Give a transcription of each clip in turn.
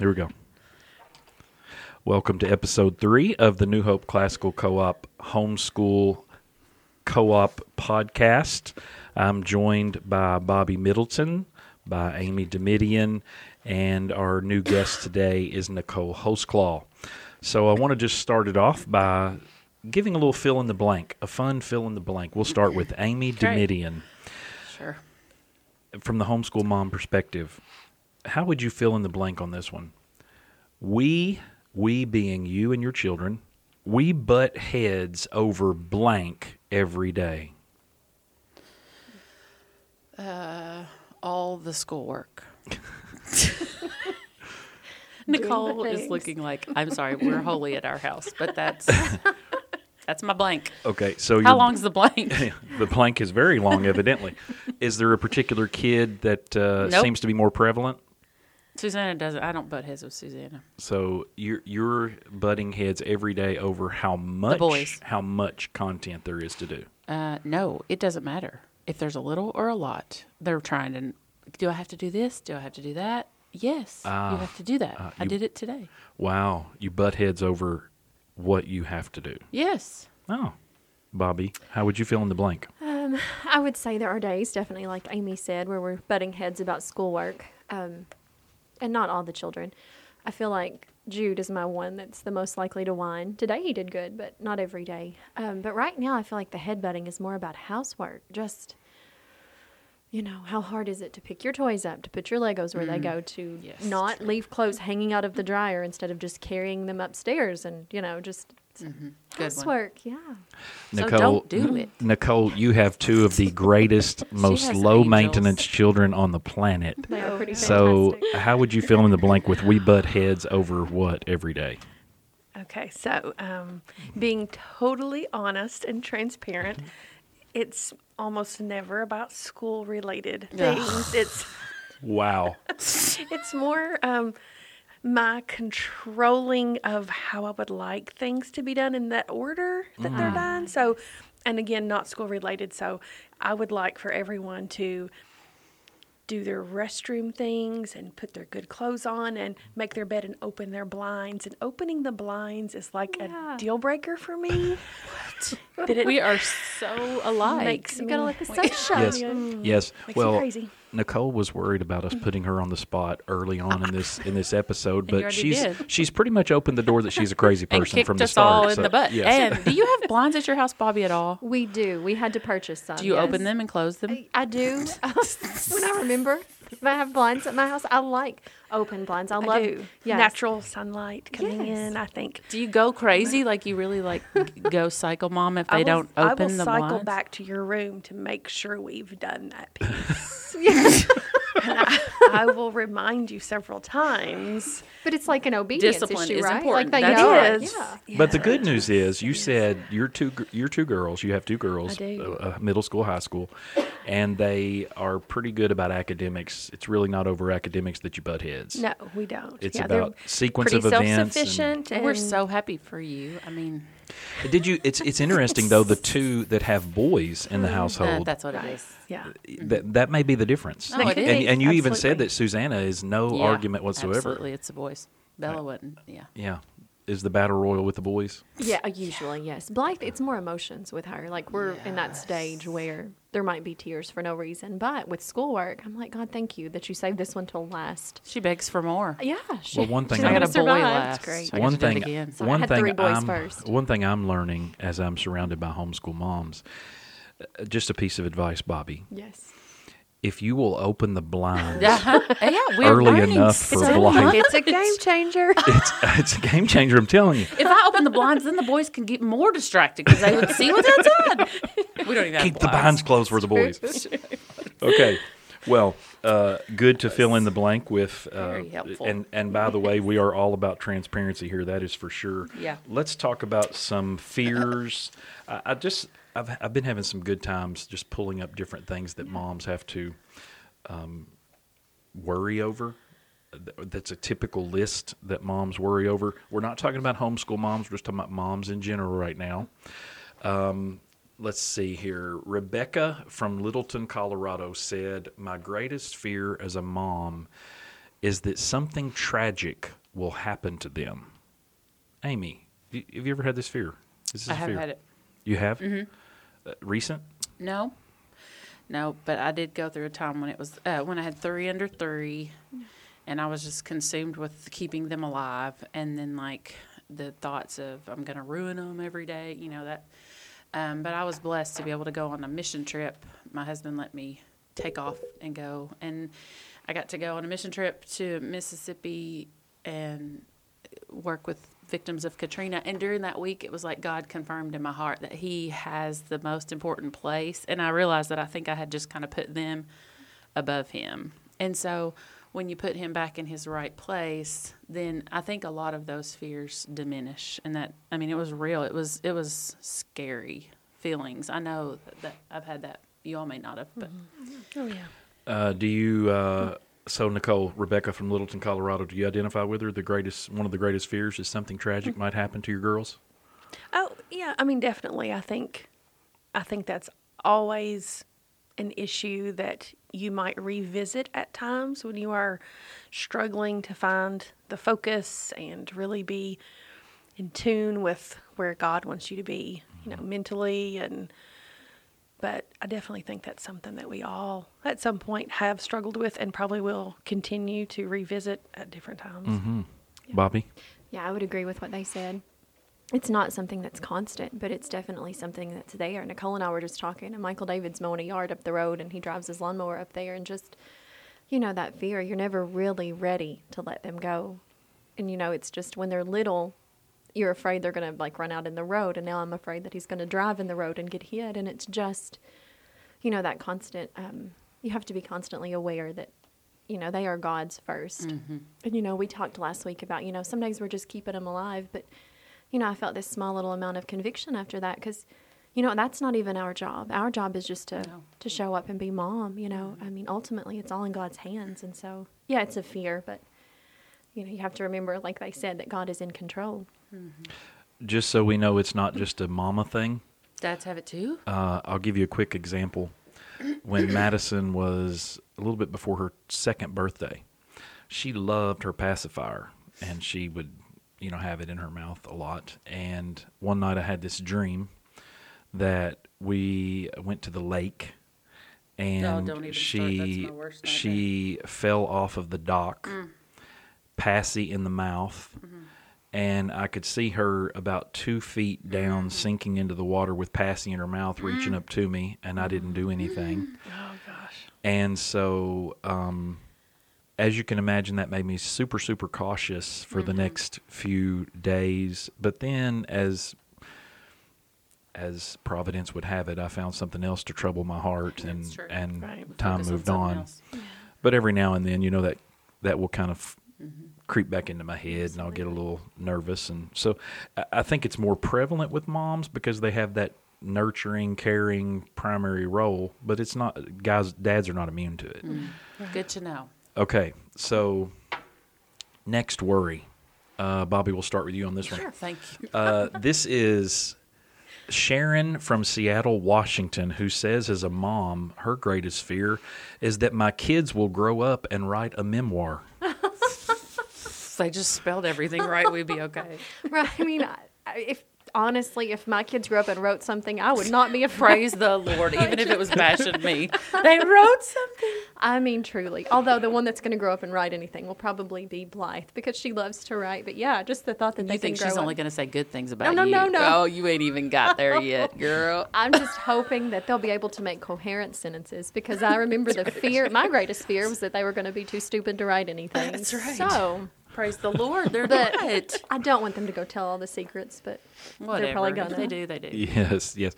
Here we go. Welcome to episode three of the New Hope Classical Co op Homeschool Co op podcast. I'm joined by Bobby Middleton, by Amy Domitian, and our new guest today is Nicole Hostclaw. So I want to just start it off by giving a little fill in the blank, a fun fill in the blank. We'll start with Amy. Domitian. Sure. From the homeschool mom perspective, how would you fill in the blank on this one? We, we being you and your children, we butt heads over blank every day. Uh, All the schoolwork. Nicole is looking like I'm sorry. We're holy at our house, but that's that's my blank. Okay, so How you're- long's the blank? the blank is very long, evidently. is there a particular kid that uh, Nope. seems to be more prevalent? Susanna doesn't. I don't butt heads with Susanna. So you're you're butting heads every day over how much boys. how much content there is to do. Uh, no, it doesn't matter if there's a little or a lot. They're trying to. Do I have to do this? Do I have to do that? Yes, Ah, you have to do that. uh, I you- did it today. Wow, you butt heads over what you have to do. Yes. Oh, Bobby, how would you fill in the blank? Um, I would say there are days, definitely, like Amy said, where we're butting heads about schoolwork, um, and not all the children. I feel like Jude is my one that's the most likely to whine. Today he did good, but not every day. Um, but right now, I feel like the head butting is more about housework. Just, you know, how hard is it to pick your toys up, to put your Legos where they go, to Yes, not leave clothes hanging out of the dryer instead of just carrying them upstairs, and you know, just Good one. housework. Yeah. So don't do it. Nicole, you have two of the greatest, most low angels. maintenance children on the planet. They are pretty So, fantastic. how would you fill in the blank with we butt heads over what every day? Okay, so um, being totally honest and transparent, it's almost never about school related things. It's Wow. it's more um, my controlling of how I would like things to be done in that order that they're done. So, and again, not school related. So, I would like for everyone to do their restroom things and put their good clothes on and make their bed and open their blinds. And opening the blinds is like Yeah. a deal breaker for me. That it We are so alike. makes You me gotta let the sun shine. Yes. Mm. Yes. Makes well, crazy. Nicole was worried about us putting her on the spot early on in this in this episode, but she's did. she's pretty much opened the door that she's a crazy person kicked from the us start. all in so, the butt. yes. And do you have blinds at your house, Bobby, at all? We do. We had to purchase some. Do you yes. open them and close them? I, I do. when I remember, if I have blinds at my house, I like open blinds. I I love yes. Natural sunlight coming Yes. in, I think. Do you go crazy like you really like go cycle mom if they will, don't open. the blinds? I will cycle blinds? back to your room to make sure we've done that piece. And I, I will remind you several times. But it's like an obedience Discipline issue, is right? important. Like they That's know right. Yeah. But the good news is, you said you're two gr- you're two girls. You have two girls, I do. Uh, middle school, high school, and they are pretty good about academics. It's really not over academics that you butt heads. No, we don't. It's yeah, about sequence of events. and- self-sufficient. And, We're so happy for you. I mean, Did you? It's it's interesting though. The two that have boys in the uh, household, that's what it Right. is. Yeah. Uh, mm-hmm. that that may be the difference. No, it and, is. and you even said that Susanna is no Yeah, argument whatsoever. Absolutely, it's the boys. Bella wouldn't. Yeah. Yeah, is the battle royal with the boys? Yeah, uh, usually, yes. Blythe, it's more emotions with her. Like, we're in that stage where there might be tears for no reason. But with schoolwork, I'm like, God, thank you that you saved this one till last. She begs for more. Yeah. She, Well, one thing she's I'm- I gonna got a boy survive. last. great. So I one to do it thing, again. So I one had thing three boys I'm, first. one thing I'm learning as I'm surrounded by homeschool moms. uh, Just a piece of advice, Bobby. Yes. If you will open the blinds, yeah, we're Early learning enough so for much. Blythe. It's a game changer. it's it's a game changer. I'm telling you. If I open the blinds, then the boys can get more distracted because they would see what's outside. We don't even have Keep the blinds closed for the boys. okay. Well, uh, good to fill in the blank with. Uh, Very helpful. And and by the way, we are all about transparency here. That is for sure. Yeah. Let's talk about some fears. I, I just I've I've been having some good times just pulling up different things that moms have to um, worry over. That's a typical list that moms worry over. We're not talking about homeschool moms. We're just talking about moms in general right now. Um, let's see here. Rebecca from Littleton, Colorado said, My greatest fear as a mom is that something tragic will happen to them. Amy, have you ever had this fear? Is this I have fear? had it. You have? Uh, recent? No, no, but I did go through a time when it was uh, when I had three under three, and I was just consumed with keeping them alive, and then like the thoughts of I'm going to ruin them every day, you know that. Um, but I was blessed to be able to go on a mission trip. My husband let me take off and go, and I got to go on a mission trip to Mississippi and work with victims of Katrina. And during that week, it was like God confirmed in my heart that He has the most important place. And I realized that I think I had just kind of put them above Him. And so when you put Him back in His right place, then I think a lot of those fears diminish. And that, I mean, it was real. It was, it was scary feelings. I know that, that I've had that. You all may not have, but Oh yeah. Uh, do you, uh, so Nicole, Rebecca from Littleton, Colorado, do you identify with her? The greatest, one of the greatest fears is something tragic might happen to your girls? Oh yeah, I mean definitely. I think, I think that's always an issue that you might revisit at times when you are struggling to find the focus and really be in tune with where God wants you to be, you know, mm-hmm. mentally and. But I definitely think that's something that we all, at some point, have struggled with and probably will continue to revisit at different times. Mm-hmm. Bobby? Yeah, I would agree with what they said. It's not something that's constant, but it's definitely something that's there. Nicole and I were just talking, and Michael David's mowing a yard up the road, and he drives his lawnmower up there, and just, you know, that fear, you're never really ready to let them go. And, you know, it's just when they're little, you're afraid they're going to, like, run out in the road, and now I'm afraid that he's going to drive in the road and get hit. And it's just, you know, that constant, um, you have to be constantly aware that you know they are god's 1st and you know we talked last week about you know some days we're just keeping them alive but you know i felt this small little amount of conviction after that because you know that's not even our job. Our job is just to No. to show up and be mom you know? I mean ultimately it's all in god's hands and so yeah it's a fear but you know you have to remember like they said that god is in control Just so we know it's not just a mama thing, dads have it too. uh, I'll give you a quick example. When Madison was a little bit before her second birthday, she loved her pacifier and she would, you know, have it in her mouth a lot. And one night I had this dream that we went to the lake and Oh, don't even start. That's she my worst nightmare. she fell off of the dock, Mm. passy in the mouth, Mm-hmm. And I could see her about two feet down, sinking into the water with passy in her mouth, reaching up to me, and I didn't do anything. Oh gosh. And so, um, as you can imagine, that made me super, super cautious for Mm-hmm. the next few days. But then, as as Providence would have it, I found something else to trouble my heart, and and Right. time Focus moved something on. else. But every now and then, you know that that will kind of Mm-hmm. Creep back into my head, and I'll get a little nervous. And so, I, I think it's more prevalent with moms because they have that nurturing, caring primary role. But it's not guys. Dads are not immune to it. Good to know. Okay, so next worry. Uh, Bobby, we'll start with you on this one. Sure, thank you. Uh, this is Sharon from Seattle, Washington, who says, as a mom, her greatest fear is that my kids will grow up and write a memoir. If they just spelled everything right, we'd be okay. right i mean I- I- if honestly if my kids grew up and wrote something i would not be afraid Praise the Lord, even if it was bashing me. They wrote something. I mean, truly. Although the one that's going to grow up and write anything will probably be Blythe because she loves to write. But yeah, just the thought that they You think she's only going to say good things about no, you? no, no. Oh, you ain't even got there yet, girl. I'm just hoping that they'll be able to make coherent sentences because I remember the fear. My greatest fear was that they were going to be too stupid to write anything. That's right. So Praise the Lord, they're But- not. I don't want them to go tell all the secrets, but Whatever. they're probably gonna. they do, they do. Yes, yes.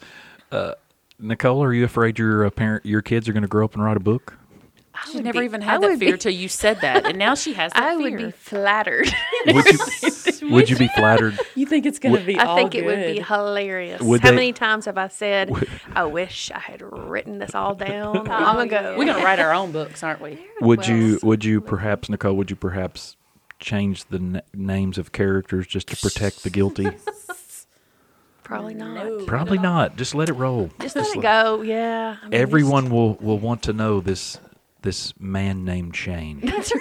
Uh, Nicole, are you afraid your uh, parent, your kids are going to grow up and write a book? She never be- even I had that fear be- till you said that, and now she has that fear. I fear. would be flattered. Would you, would you be flattered? You think it's going to be I think it would be hilarious. Would How they- many times have I said, Would- "I wish I had written this all down Oh, long ago"? We're going to write our own books, aren't we? Would Well, you would you perhaps Nicole? Would you perhaps change the n- names of characters just to protect the guilty? Probably not. No. Probably not. Just let it roll. Just let it let- go. Yeah. I mean, Everyone will will want to know this this man named Shane. That's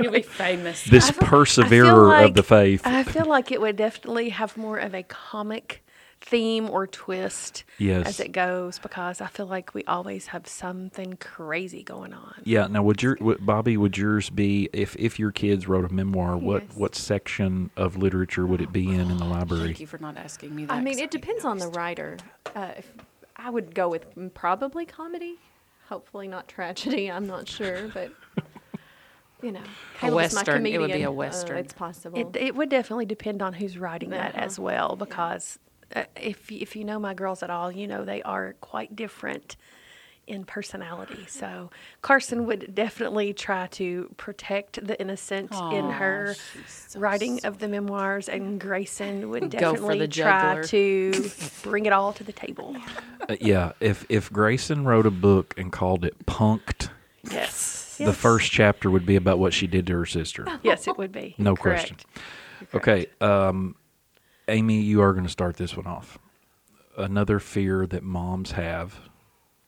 You'll be famous. this I feel- I feel perseverer like- of the faith. I feel like it would definitely have more of a comic theme or twist Yes. as it goes because I feel like we always have something crazy going on. Yeah. Now, would your would, Bobby? Would yours be if if your kids wrote a memoir? What Yes. what section of literature would it be in in the library? Thank you for not asking me that. I mean, it depends on the writer. Uh, if, I would go with probably comedy. Hopefully not tragedy. I'm not sure, but you know, Caleb's my western, it would be comedian, a uh, western. it's possible. It, it would definitely depend on who's writing that Uh-huh. as well because uh, if, if you know my girls at all, you know they are quite different in personality. So Carson would definitely try to protect the innocent in her so writing of the memoirs, and Grayson would definitely the try to bring it all to the table. Uh, yeah. If if Grayson wrote a book and called it Punked, Yes. the first chapter would be about what she did to her sister. Yes, it would be. No Correct. question. Okay, um, Amy, you are going to start this one off. Another fear that moms have,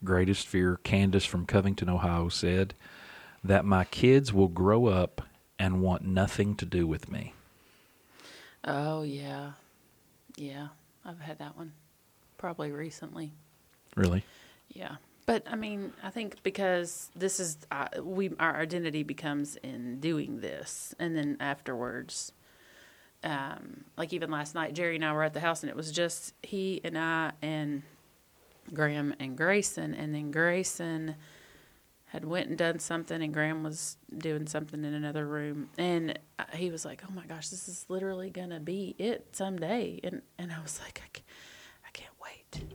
greatest fear, Candace from Covington, Ohio said, that my kids will grow up and want nothing to do with me. Oh yeah, yeah. I've had that one, probably recently. Really? Yeah, but I mean, I think because this is uh, we our identity becomes in doing this, and then afterwards, um, like even last night, Jerry and I were at the house, and it was just he and I and Graham and Grayson, and then Grayson had went and done something, and Graham was doing something in another room, and he was like, "Oh my gosh, this is literally gonna be it someday," and and I was like, "I can't, I can't wait."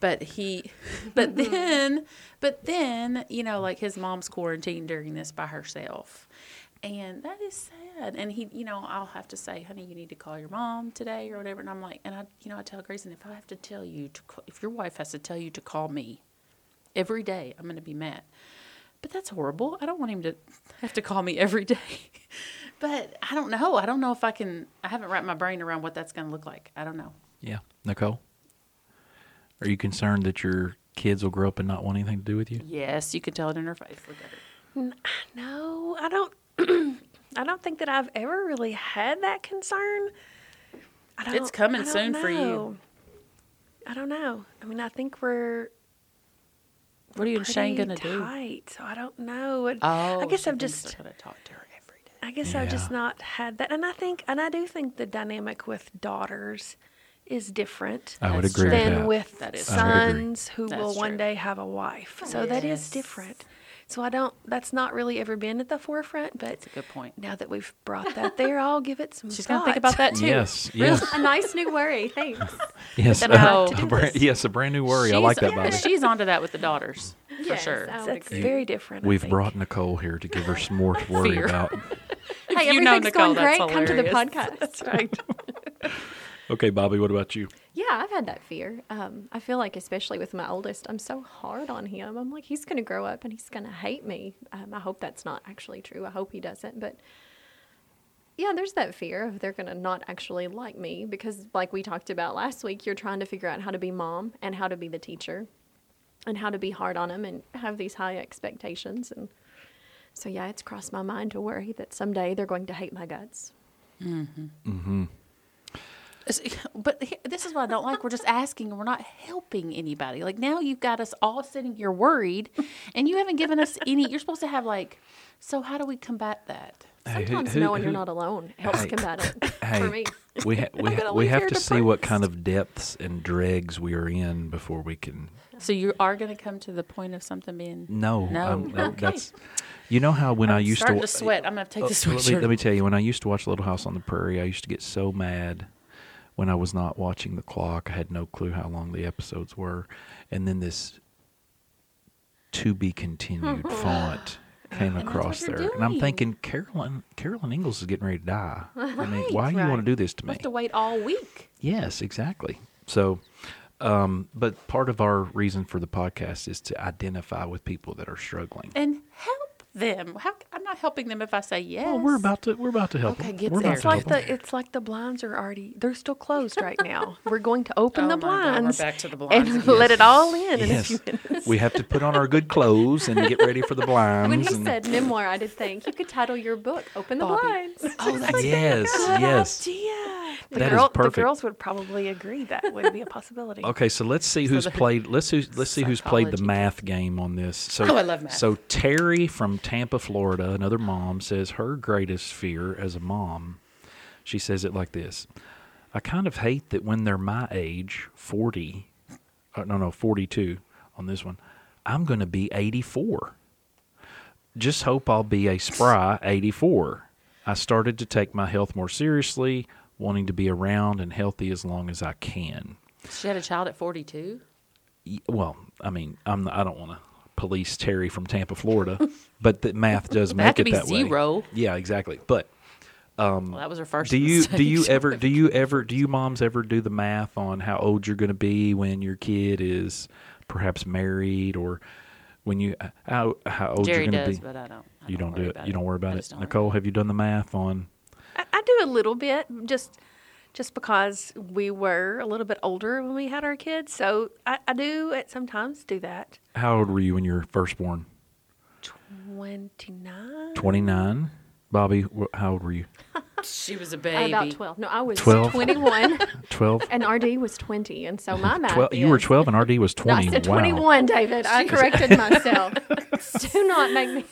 But he, but then, but then, you know, like his mom's quarantined during this by herself. And that is sad. And he, you know, I'll have to say, honey, you need to call your mom today or whatever. And I'm like, and I, you know, I tell Grayson, if I have to tell you to, ca- if your wife has to tell you to call me every day, I'm going to be mad. But that's horrible. I don't want him to have to call me every day. but I don't know. I don't know if I can, I haven't wrapped my brain around what that's going to look like. I don't know. Yeah. Nicole? Are you concerned that your kids will grow up and not want anything to do with you? Yes, you can tell it in her face. Look at her. No, I don't. I don't think that I've ever really had that concern. I don't, It's coming I don't soon for you. I don't know. I mean, I think we're What are you and Shane going to do? tight, so I don't know. It- Oh, I guess I've just. they're going to talk to her every day. I guess I've just not had that, and I think, and I do think the dynamic with daughters is different I would agree true. with than that. with That is I would sons who That's will one day have a wife. So oh, that is different. So I don't. That's not really ever been at the forefront, but That's a good point. now that we've brought that there, I'll give it some. She's going to think about that too. Yes. Yes. a nice new worry. Thanks. yes. then I'll- oh. a brand, yes, a brand new worry. I like that, Bobby. She's onto that with the daughters, for Yes, sure. That's agree. very different. We've think. brought Nicole here to give her some more to worry about. Hey, you know everything's Nicole, going great. that's Come to the podcast. That's right. Okay, Bobby, what about you? Yeah, I've had that fear. Um, I feel like, especially with my oldest, I'm so hard on him. I'm like, he's going to grow up and he's going to hate me. Um, I hope that's not actually true. I hope he doesn't. But yeah, there's that fear of they're going to not actually like me because, like we talked about last week, you're trying to figure out how to be mom and how to be the teacher and how to be hard on them and have these high expectations. And so, yeah, it's crossed my mind to worry that someday they're going to hate my guts. It's- But he- this is what I don't like. We're just asking and we're not helping anybody. Like now you've got us all sitting here worried and you haven't given us any. You're supposed to have like, so how do we combat that? Hey, who- Sometimes who- knowing who- you're not alone helps Hey, combat it Hey, for me. we ha- we, ha- we have here to see what kind of depths and dregs we are in before we can. So you are going to come to the point of something being. No, No. I'm- no, Okay. that's. You know how when i I'm used starting to to sweat. I'm going to take Oh, this let, me, sweatshirt. let me tell you, when I used to watch Little House on the Prairie, I used to get so mad when I was not watching the clock. I had no clue how long the episodes were, and then this to be continued font came that's across there, and I'm thinking Carolyn Carolyn Ingalls is getting ready to die. I mean, Right, why do you want to do this to me? have to wait all week. Yes, exactly. So, um, but part of our reason for the podcast is to identify with people that are struggling. and help them. How, I'm not helping them if I say yes. Well, we're about to we're about to help Okay, them. get we're there. It's like help them. the it's like the blinds are already they're still closed right now. We're going to open Oh the my God, blinds back to the blinds and again. let it all in in a Yes, few minutes. we have to put on our good clothes and get ready for the blinds. When he said memoir, I did think you could title your book "Open the Bobby. Blinds." Oh, that's yes, yes. The, That is girl, the perfect. girls would probably agree that would be a possibility. Okay, so let's see who's the played. Let's who, let's see who's played the math game on this. So, Oh, I love math. So Terry from Tampa, Florida, another mom says her greatest fear as a mom. She says it like this: I kind of hate that when they're my age, forty, uh, no, no, forty-two on this one. I'm going to be eighty-four. Just hope I'll be a spry 84. I started to take my health more seriously, wanting to be around and healthy as long as I can. She had a child at 42. Well, I mean, I'm I don't want to police Terry from Tampa, Florida, but the math does It make had to it be that way. zero. Yeah, exactly. But um, Well, that was her first. do you do you ever do you ever do you moms ever do the math on how old you're going to be when your kid is perhaps married or when you how how old Jerry you're going to be? but I don't. I you don't worry do it. about You don't worry about it. just don't worry Nicole, have you done the math on? I, I do a little bit, just just because we were a little bit older when we had our kids. So I, I do at sometimes do that. How old were you when you were first born? Twenty nine. 29. Bobby, wh- how old were you? She was a baby. About twelve. No, I was 12? twenty-one, 12? and RD was twenty, and so my math. 12 you were 12 and RD was No, 20. I said wow. 21, David. I corrected myself. Do not make me.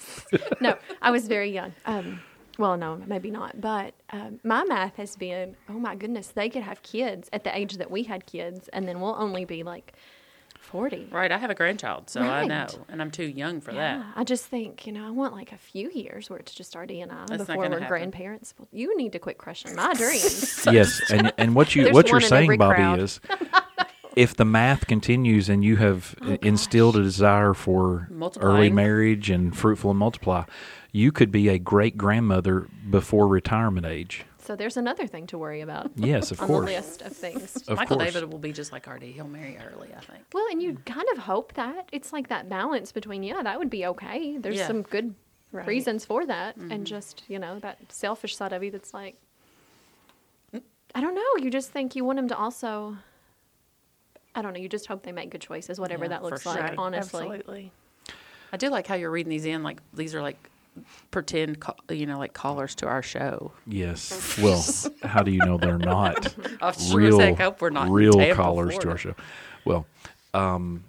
No, I was very young. Um, well, no, maybe not. But um, my math has been, oh my goodness, they could have kids at the age that we had kids, and then we'll only be like 40. Right. I have a grandchild, so I know, and I'm too young for Yeah, that. I just think, you know, I want like a few years where it's just RD and I That's before we're happen. grandparents. Well, you need to quit crushing my dreams. Yes, and and what you There's what you're saying, Bobby, crowd. is if the math continues and you have Oh, instilled a desire for early marriage and fruitful and multiply, you could be a great grandmother before retirement age. so there's another thing to worry about. Yes, of on course. the list of things. Of Michael course. David will be just like RD. He'll marry early, I think. Well, and you kind of hope that it's like that balance between yeah, that would be okay. There's Yeah. some good Right. reasons for that, and mm-hmm. just you know that selfish side of you that's like, I don't know. You just think you want him to also. I don't know. You just hope they make good choices, whatever Yeah, that looks sure. like. Right, Honestly, absolutely. I do like how you're reading these in. Like these are like pretend, you know, like callers to our show. Yes. Well, how do you know they're not I sure real hope we're not real callers to our show? Well, um,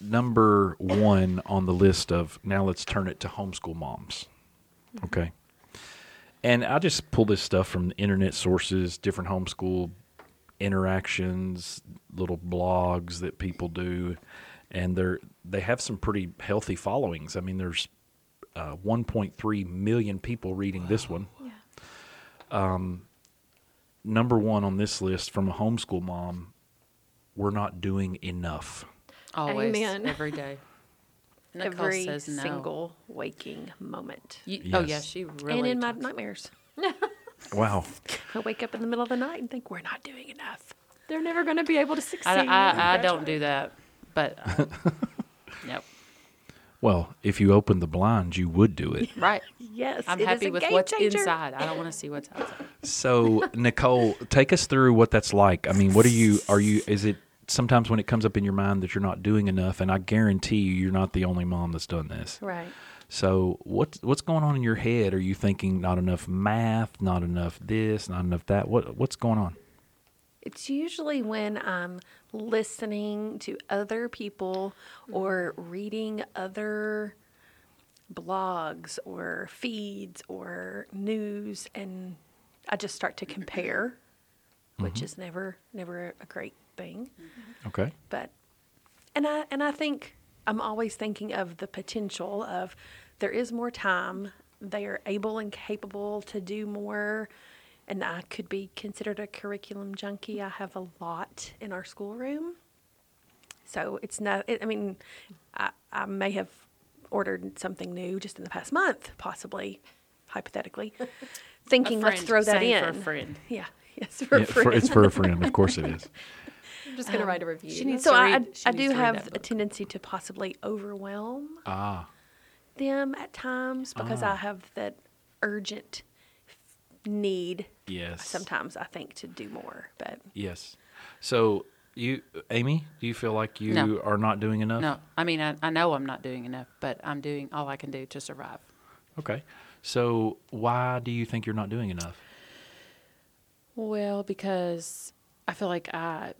number one on the list of now let's turn it to homeschool moms. Okay. And I just pull this stuff from internet sources, different homeschool interactions, little blogs that people do, and they're they have some pretty healthy followings. I mean, there's uh, 1.3 million people reading this one. Yeah. Um, number one on this list from a homeschool mom, we're not doing enough. Always, Amen. every day. Nicole Every says no. single waking moment. You, Oh yeah, Yes. she really. and in my nightmares. Wow. I wake up in the middle of the night and think we're not doing enough. they're never going to be able to succeed. I, I, I don't do that, but uh, nope. Well, if you opened the blinds, you would do it. Right. Yes, I'm it is happy a with game what's changer. inside. I don't want to see what's outside. So, Nicole, take us through what that's like. I mean, what are you, are you, is it sometimes when it comes up in your mind that you're not doing enough? And I guarantee you, you're not the only mom that's done this. Right. So, what, what's going on in your head? Are you thinking not enough math, not enough this, not enough that? What, what's going on? It's usually when I'm listening to other people or reading other blogs or feeds or news and I just start to compare, which mm-hmm. is never never a great thing. Okay. But and I and I think I'm always thinking of the potential of there is more time. They are able and capable to do more. And I could be considered a curriculum junkie. I have a lot in our schoolroom. So it's not, it, I mean, I, I may have ordered something new just in the past month, possibly, hypothetically, thinking let's throw that saying in. for a friend. Yeah, yes, for Yeah, a for- friend. it's for a friend. Of course it is. I'm just going to write a review. she needs so to I, she I needs do to have a tendency to possibly overwhelm Ah. them at times because Ah. I have that urgent need Yes. sometimes I think to do more. But Yes. So you, Amy, do you feel like you No. are not doing enough? No, I mean, I, I know I'm not doing enough, but I'm doing all I can do to survive. Okay. So why do you think you're not doing enough? Well, because I feel like I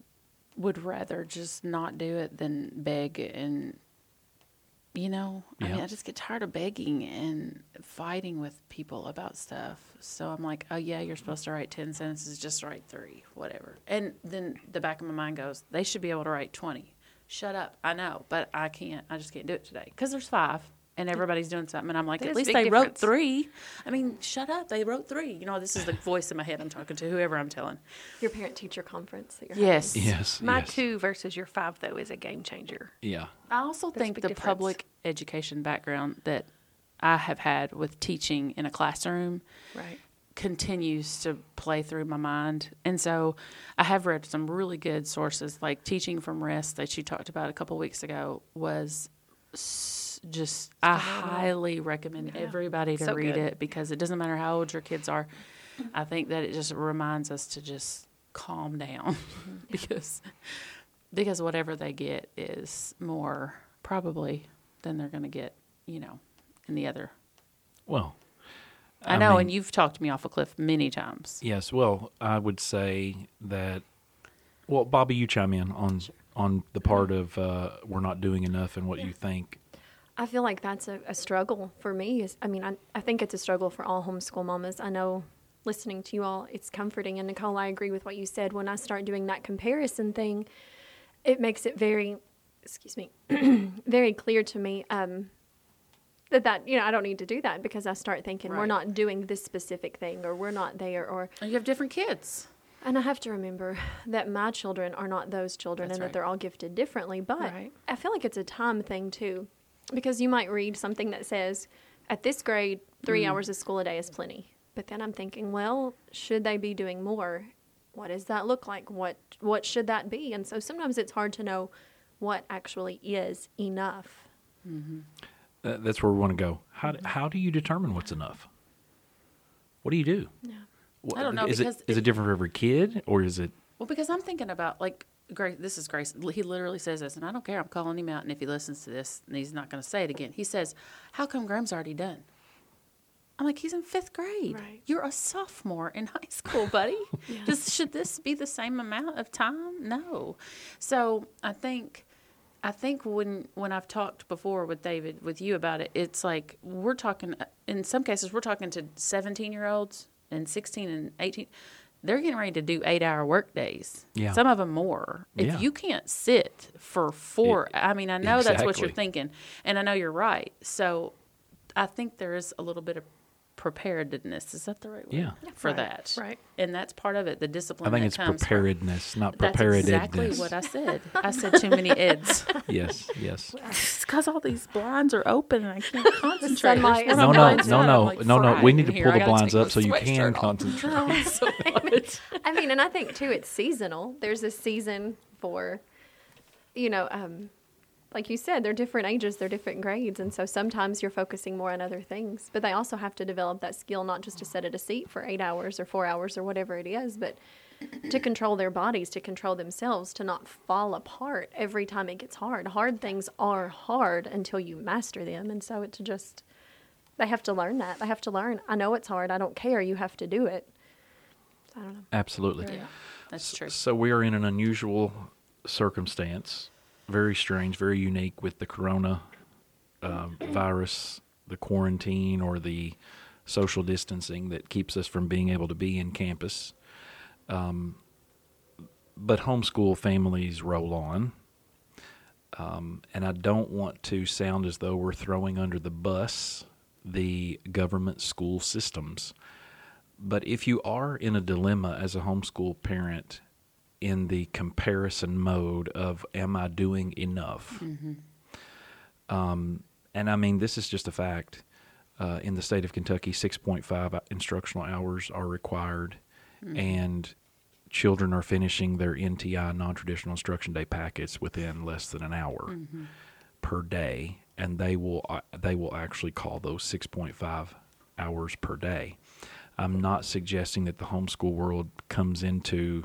would rather just not do it than beg and, you know, I mean, I just get tired of begging and fighting with people about stuff. So I'm like, oh, yeah, you're supposed to write 10 sentences, just write three, whatever. And then the back of my mind goes, they should be able to write 20. Shut up. I know, but I can't. I just can't do it today because there's five. And everybody's doing something, and I'm like, That at least big they wrote three. I mean, shut up. They wrote three. You know, this is the voice in my head I'm talking to, whoever I'm telling. Your parent teacher conference that you're Yes. Yes. my yes. two versus your five though is a game changer. Yeah. I also That's think the difference. public education background that I have had with teaching in a classroom Right. continues to play through my mind. And so I have read some really good sources, like Teaching from Rest that you talked about a couple weeks ago was s- just, I highly recommend Yeah. everybody to So read good. it because it doesn't matter how old your kids are. I think that it just reminds us to just calm down because because whatever they get is more probably than they're going to get, you know, in the other. Well, I, know, mean, and you've talked me off a cliff many times. Yes. Well, I would say that. Well, Bobby, you chime in on on the part of uh, we're not doing enough and what you think. I feel like that's a, a struggle for me. Is I mean, I, I think it's a struggle for all homeschool mamas. I know listening to you all, it's comforting. And Nicole, I agree with what you said. When I start doing that comparison thing, it makes it very, excuse me, very clear to me um, that that you know I don't need to do that because I start thinking we're not doing this specific thing or we're not there or And you have different kids. and I have to remember that my children are not those children That's and right. that they're all gifted differently. But Right. I feel like it's a time thing too. Because you might read something that says, at this grade, 3 Mm. hours of school a day is plenty. But then I'm thinking, well, should they be doing more? What does that look like? What what should that be? And so sometimes it's hard to know what actually is enough. That, that's where we want to go. How do, mm-hmm. how do you determine what's enough? What do you do? Yeah. What- I don't know, Is because it is it- it different for every kid or is it? Well, because I'm thinking about like Grace. This is Grace. He literally says this, and I don't care. I'm calling him out, and if he listens to this, and he's not going to say it again. He says, "How come Graham's already done?" I'm like, "He's in fifth grade. Right. You're a sophomore in high school, buddy. Just should this be the same amount of time? No. So I think." I think when when I've talked before with David with you about it, it's like we're talking. In some cases, we're talking to seventeen year olds and sixteen and eighteen. They're getting ready to do eight hour work days. Yeah. Some of them more. If Yeah. you can't sit for four, I mean, I know that's what you're thinking, and I know you're right. So I think there is a little bit of preparedness. Is that the right word? Yeah. For Right, that. right. And that's part of it. The discipline. I think that it's comes from- preparedness, not That's preparedness. exactly what I said. I said too many eds. yes, yes. It's because all these blinds are open and I can't concentrate. sunlight There's No, on no, my no, no, I'm, like, no, no. We need to in here. pull the blinds up so you can sweatshirt off. concentrate. So. I mean, and I think too, it's seasonal. There's a season for, you know, um, like you said, they're different ages, they're different grades, and so sometimes you're focusing more on other things. But they also have to develop that skill, not just to sit at a seat for eight hours or four hours or whatever it is, but to control their bodies, to control themselves, to not fall apart every time it gets hard. Hard things are hard until you master them, and so it's just they have to learn that. They have to learn. I know it's hard. I don't care. You have to do it. I don't know. Absolutely. Yeah, that's true. So we are in an unusual circumstance, very strange, very unique with the corona um, virus, the quarantine, or the social distancing that keeps us from being able to be in campus. Um, but homeschool families roll on. Um, and I don't want to sound as though we're throwing under the bus the government school systems. But if you are in a dilemma as a homeschool parent in the comparison mode of, am I doing enough? Um, and I mean, this is just a fact. Uh, in the state of Kentucky, 6.5 instructional hours are required, and children are finishing their NTI non traditional instruction day packets within less than an hour per day. and they will uh, they will actually call those 6.5 hours per day. I'm not suggesting that the homeschool world comes into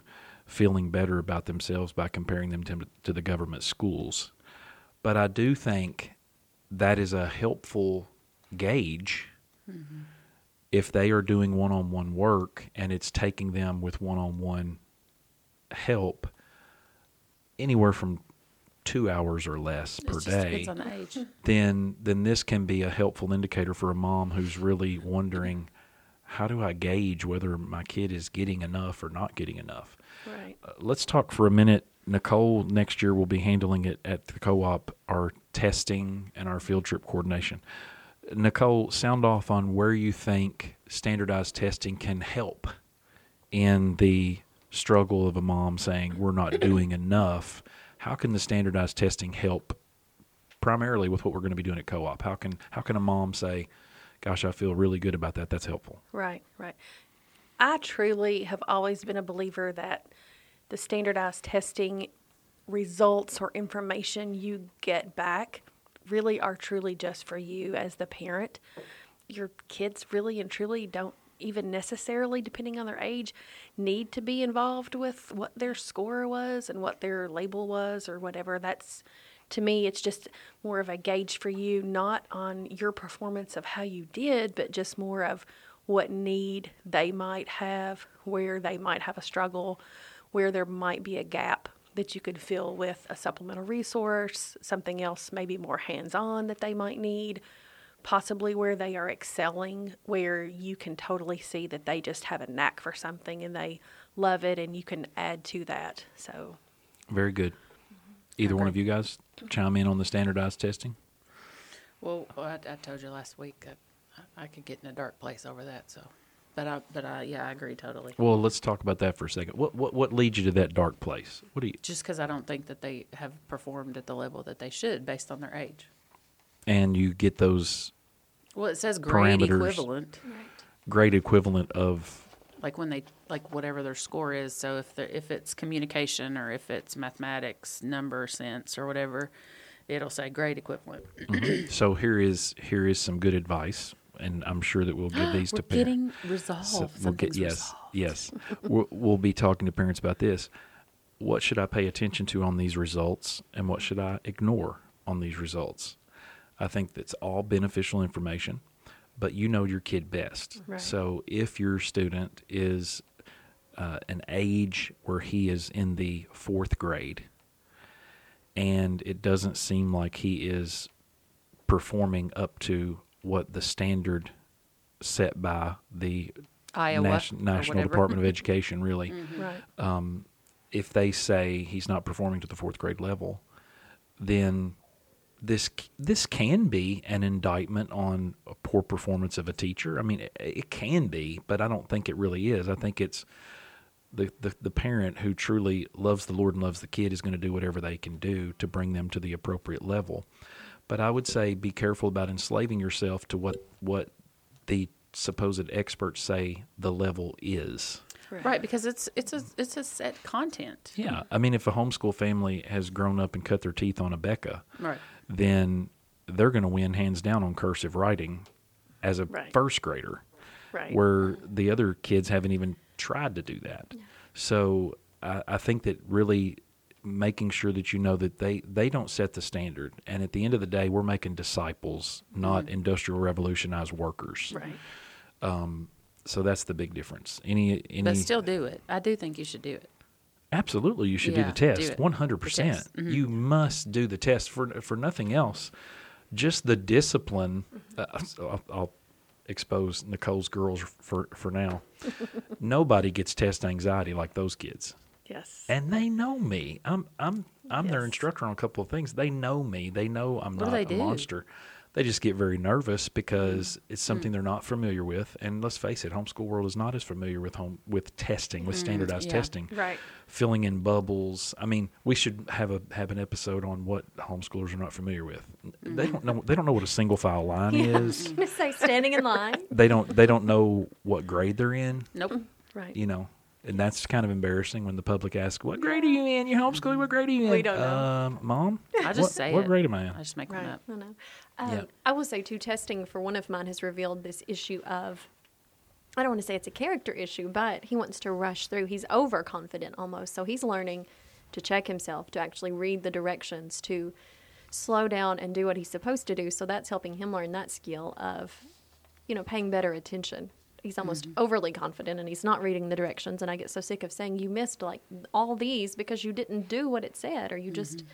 feeling better about themselves by comparing them to, to the government schools. But I do think that is a helpful gauge mm-hmm. if they are doing one on one work and it's taking them with one on one help anywhere from two hours or less per day on the age. then then this can be a helpful indicator for a mom who's really wondering how do I gauge whether my kid is getting enough or not getting enough. Right. Uh, let's talk for a minute. Nicole next year will be handling it at the co-op, our testing and our field trip coordination. Nicole, sound off on where you think standardized testing can help in the struggle of a mom saying we're not doing enough. How can the standardized testing help primarily with what we're going to be doing at co-op? How can how can a mom say, "Gosh, I feel really good about that. That's helpful." Right, right. I truly have always been a believer that the standardized testing results or information you get back really are truly just for you as the parent. Your kids really and truly don't even necessarily, depending on their age, need to be involved with what their score was and what their label was or whatever. That's to me, it's just more of a gauge for you, not on your performance of how you did, but just more of what need they might have, where they might have a struggle, where there might be a gap that you could fill with a supplemental resource, something else maybe more hands on that they might need, possibly where they are excelling, where you can totally see that they just have a knack for something and they love it and you can add to that. So, Very good. Mm-hmm. Either one of you guys chime in on the standardized testing? Well, I, I told you last week that I, I could get in a dark place over that. So, but I, but I, yeah, I agree totally. Well, let's talk about that for a second. What what what leads you to that dark place? What do you Just because I don't think that they have performed at the level that they should based on their age. and you get those Well, it says grade equivalent, Right. grade equivalent of like when they like whatever their score is. So if they if it's communication or if it's mathematics, number sense or whatever, it'll say grade equivalent. Mm-hmm. so here is here is some good advice and I'm sure that we'll give these to parents. getting resolved. So we'll get yes, resolved. yes. we'll, we'll be talking to parents about this. What should I pay attention to on these results, and what should I ignore on these results? I think that's all beneficial information, but you know your kid best. Right. So if your student is uh, an age where he is in the fourth grade, and it doesn't seem like he is performing up to what the standard set by the Iowa Nas- National. Department of Education, really. right. Um, if they say he's not performing to the fourth grade level, then this this can be an indictment on a poor performance of a teacher. I mean, it, it can be, but I don't think it really is. I think it's the, the the parent who truly loves the Lord and loves the kid is going to do whatever they can do to bring them to the appropriate level. But I would say be careful about enslaving yourself to what what the supposed experts say the level is. Right, because it's it's a it's a set content. Yeah, I mean, if a homeschool family has grown up and cut their teeth on Abeka, Right. then they're going to win hands down on cursive writing as a Right. first grader, Right. where the other kids haven't even tried to do that. So I, I think that really making sure that you know that they they don't set the standard, and at the end of the day, we're making disciples, not industrial revolutionized workers. Right. So that's the big difference. Any any But still do it. I do think you should do it. Absolutely, you should do the test. One hundred percent. Mhm. You must do the test for for nothing else. Just the discipline. Uh, so I'll, I'll expose Nicole's girls for for now. Nobody gets test anxiety like those kids, Yes. and they know me. I'm I'm I'm their instructor on a couple of things. They know me. They know I'm What not a do? monster. They just get very nervous because Mm. it's something they're not familiar with. And let's face it, homeschool world is not as familiar with home with testing, with standardized Mm, yeah. testing right. filling in bubbles. I mean, we should have a have an episode on what homeschoolers are not familiar with. They don't know they don't know what a single file line is. Just say standing in line. They don't they don't know what grade they're in. Nope. Right. You know, And that's kind of embarrassing when the public asks, "What grade are you in? You homeschooling? What grade are you in?" We don't know. Um, Mom. I just what, say What it. grade am I in? I just make Right. one up. I know. Um, Yeah. I will say too, testing for one of mine has revealed this issue of. I don't want to say it's a character issue, but he wants to rush through. He's overconfident almost, so he's learning to check himself, to actually read the directions, to slow down and do what he's supposed to do. So that's helping him learn that skill of, you know, paying better attention. He's almost mm-hmm. overly confident and he's not reading the directions. And I get so sick of saying you missed like all these because you didn't do what it said or you just. Mm-hmm.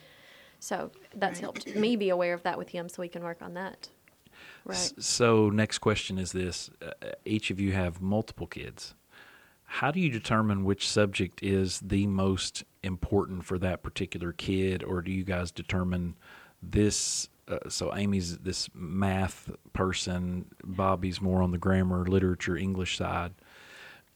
So that's helped me be aware of that with him so we can work on that. S- So, next question is this: uh, uh, Each of you have multiple kids. How do you determine which subject is the most important for that particular kid, or do you guys determine this? Uh, so, Amy's this math person, Bobby's more on the grammar, literature, English side.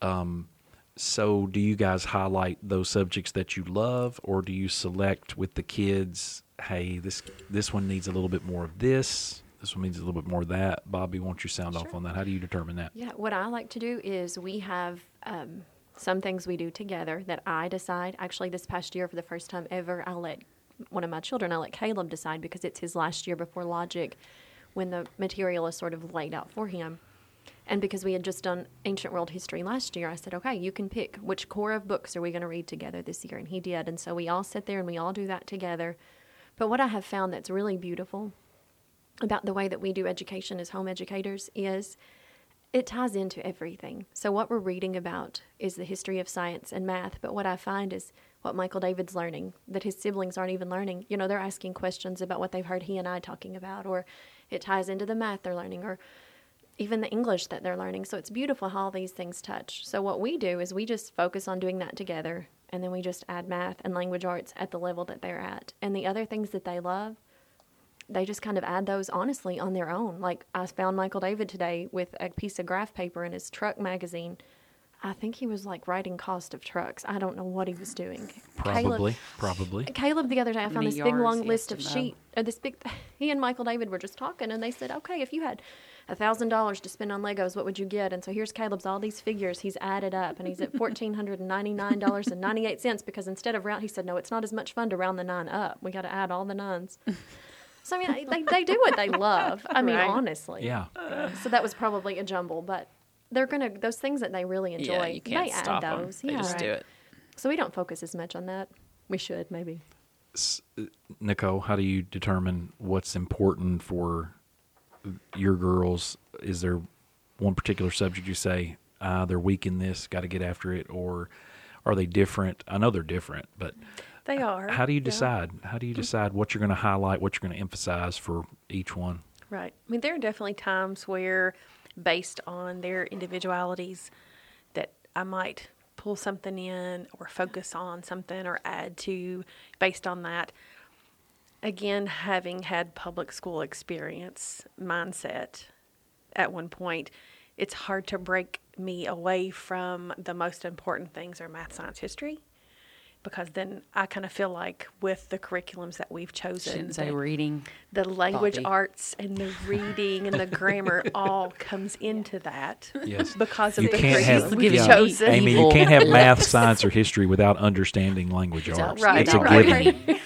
Um, so, do you guys highlight those subjects that you love, or do you select with the kids? Hey, this this one needs a little bit more of this. This one needs a little bit more of that. Bobby, won't you sound off on that? How do you determine that? Yeah, what I like to do is we have um, some things we do together that I decide. Actually, this past year, for the first time ever, I let one of my children, I let Caleb decide because it's his last year before Logic when the material is sort of laid out for him. And because we had just done ancient world history last year, I said, okay, you can pick which core of books are we going to read together this year. And he did. And so we all sit there and we all do that together. But what I have found that's really beautiful about the way that we do education as home educators is it ties into everything. So what we're reading about is the history of science and math, but what I find is what Michael David's learning that his siblings aren't even learning. You know, they're asking questions about what they've heard he and I talking about or it ties into the math they're learning or even the English that they're learning. So it's beautiful how all these things touch. So what we do is we just focus on doing that together and then we just add math and language arts at the level that they're at. And the other things that they love, they just kind of add those honestly on their own. Like I found Michael David today with a piece of graph paper in his truck magazine. I think he was like writing cost of trucks. I don't know what he was doing. Probably, Caleb, probably. Caleb the other day, I found many this big long list of to sheet. Or this big. He and Michael David were just talking, and they said, "Okay, if you had a thousand dollars to spend on Legos, what would you get?" And so here's Caleb's all these figures he's added up, and he's at fourteen hundred and ninety nine dollars and ninety eight cents because instead of round, he said, "No, it's not as much fun to round the nine up. We got to add all the nines." So I mean, they they do what they love. I mean, Right. honestly. Yeah. So that was probably a jumble, but they're gonna those things that they really enjoy. yeah, you can't they stop add 'em. those. They yeah. just do it. So we don't focus as much on that. We should maybe. S- uh, Nicole, how do you determine what's important for your girls? Is there one particular subject you say uh, they're weak in this, got to get after it, or are they different? I know they're different, but They are. how do you yeah. decide? How do you decide what you're going to highlight, what you're going to emphasize for each one? Right. I mean, there are definitely times where, based on their individualities, that I might pull something in or focus on something or add to based on that. Again, having had public school experience mindset at one point, it's hard to break me away from the most important things are math, science, history. Because then I kind of feel like with the curriculums that we've chosen, Shouldn't say that- reading. the language Bobby. arts and the reading and the grammar all comes into that Yes. because of You the can't have curriculum Give we've it yeah, chosen. Amy. You can't have math, science, or history without understanding language Without- arts. right, it's a right. given.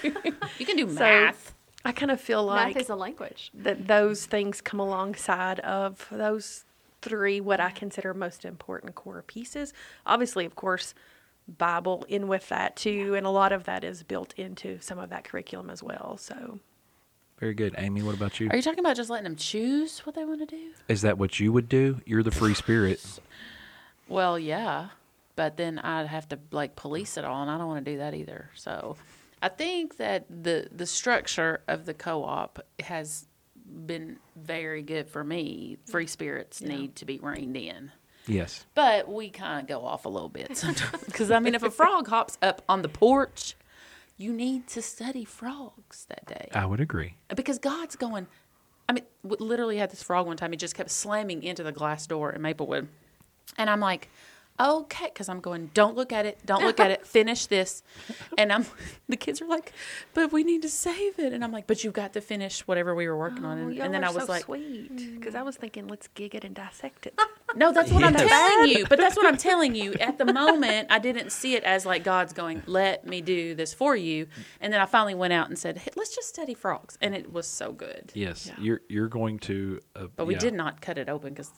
You can do So, math. I kind of feel like Math is a language. that those things come alongside of those three what I consider most important core pieces. Obviously, of course, Bible in with that too, and a lot of that is built into some of that curriculum as well. So Very good, Amy. What about you? Are you talking about just letting them choose what they want to do? Is that what you would do? You're the free spirit. Well, yeah, but then I'd have to like police it all, and I don't want to do that either. So, I think that the the structure of the co-op has been very good for me. Free spirits need to be reined in, Yes. but we kind of go off a little bit sometimes. Because I mean, if a frog hops up on the porch, you need to study frogs that day I would agree. because God's going. I mean, we literally had this frog one time. He just kept slamming into the glass door in Maplewood, and I'm like, okay, because I'm going, don't look at it, don't look at it, finish this. And I'm, the kids are like, but we need to save it. And I'm like, but you've got to finish whatever we were working on. Oh, And, y'all and then are I was so like, sweet because I was thinking, let's gig it and dissect it. no, that's what I'm telling you. But that's what I'm telling you. At the moment, I didn't see it as like God's going, let me do this for you. And then I finally went out and said, hey, let's just study frogs. And it was so good. Yes, Yeah. you're you're going to. Uh, But we yeah, did not cut it open because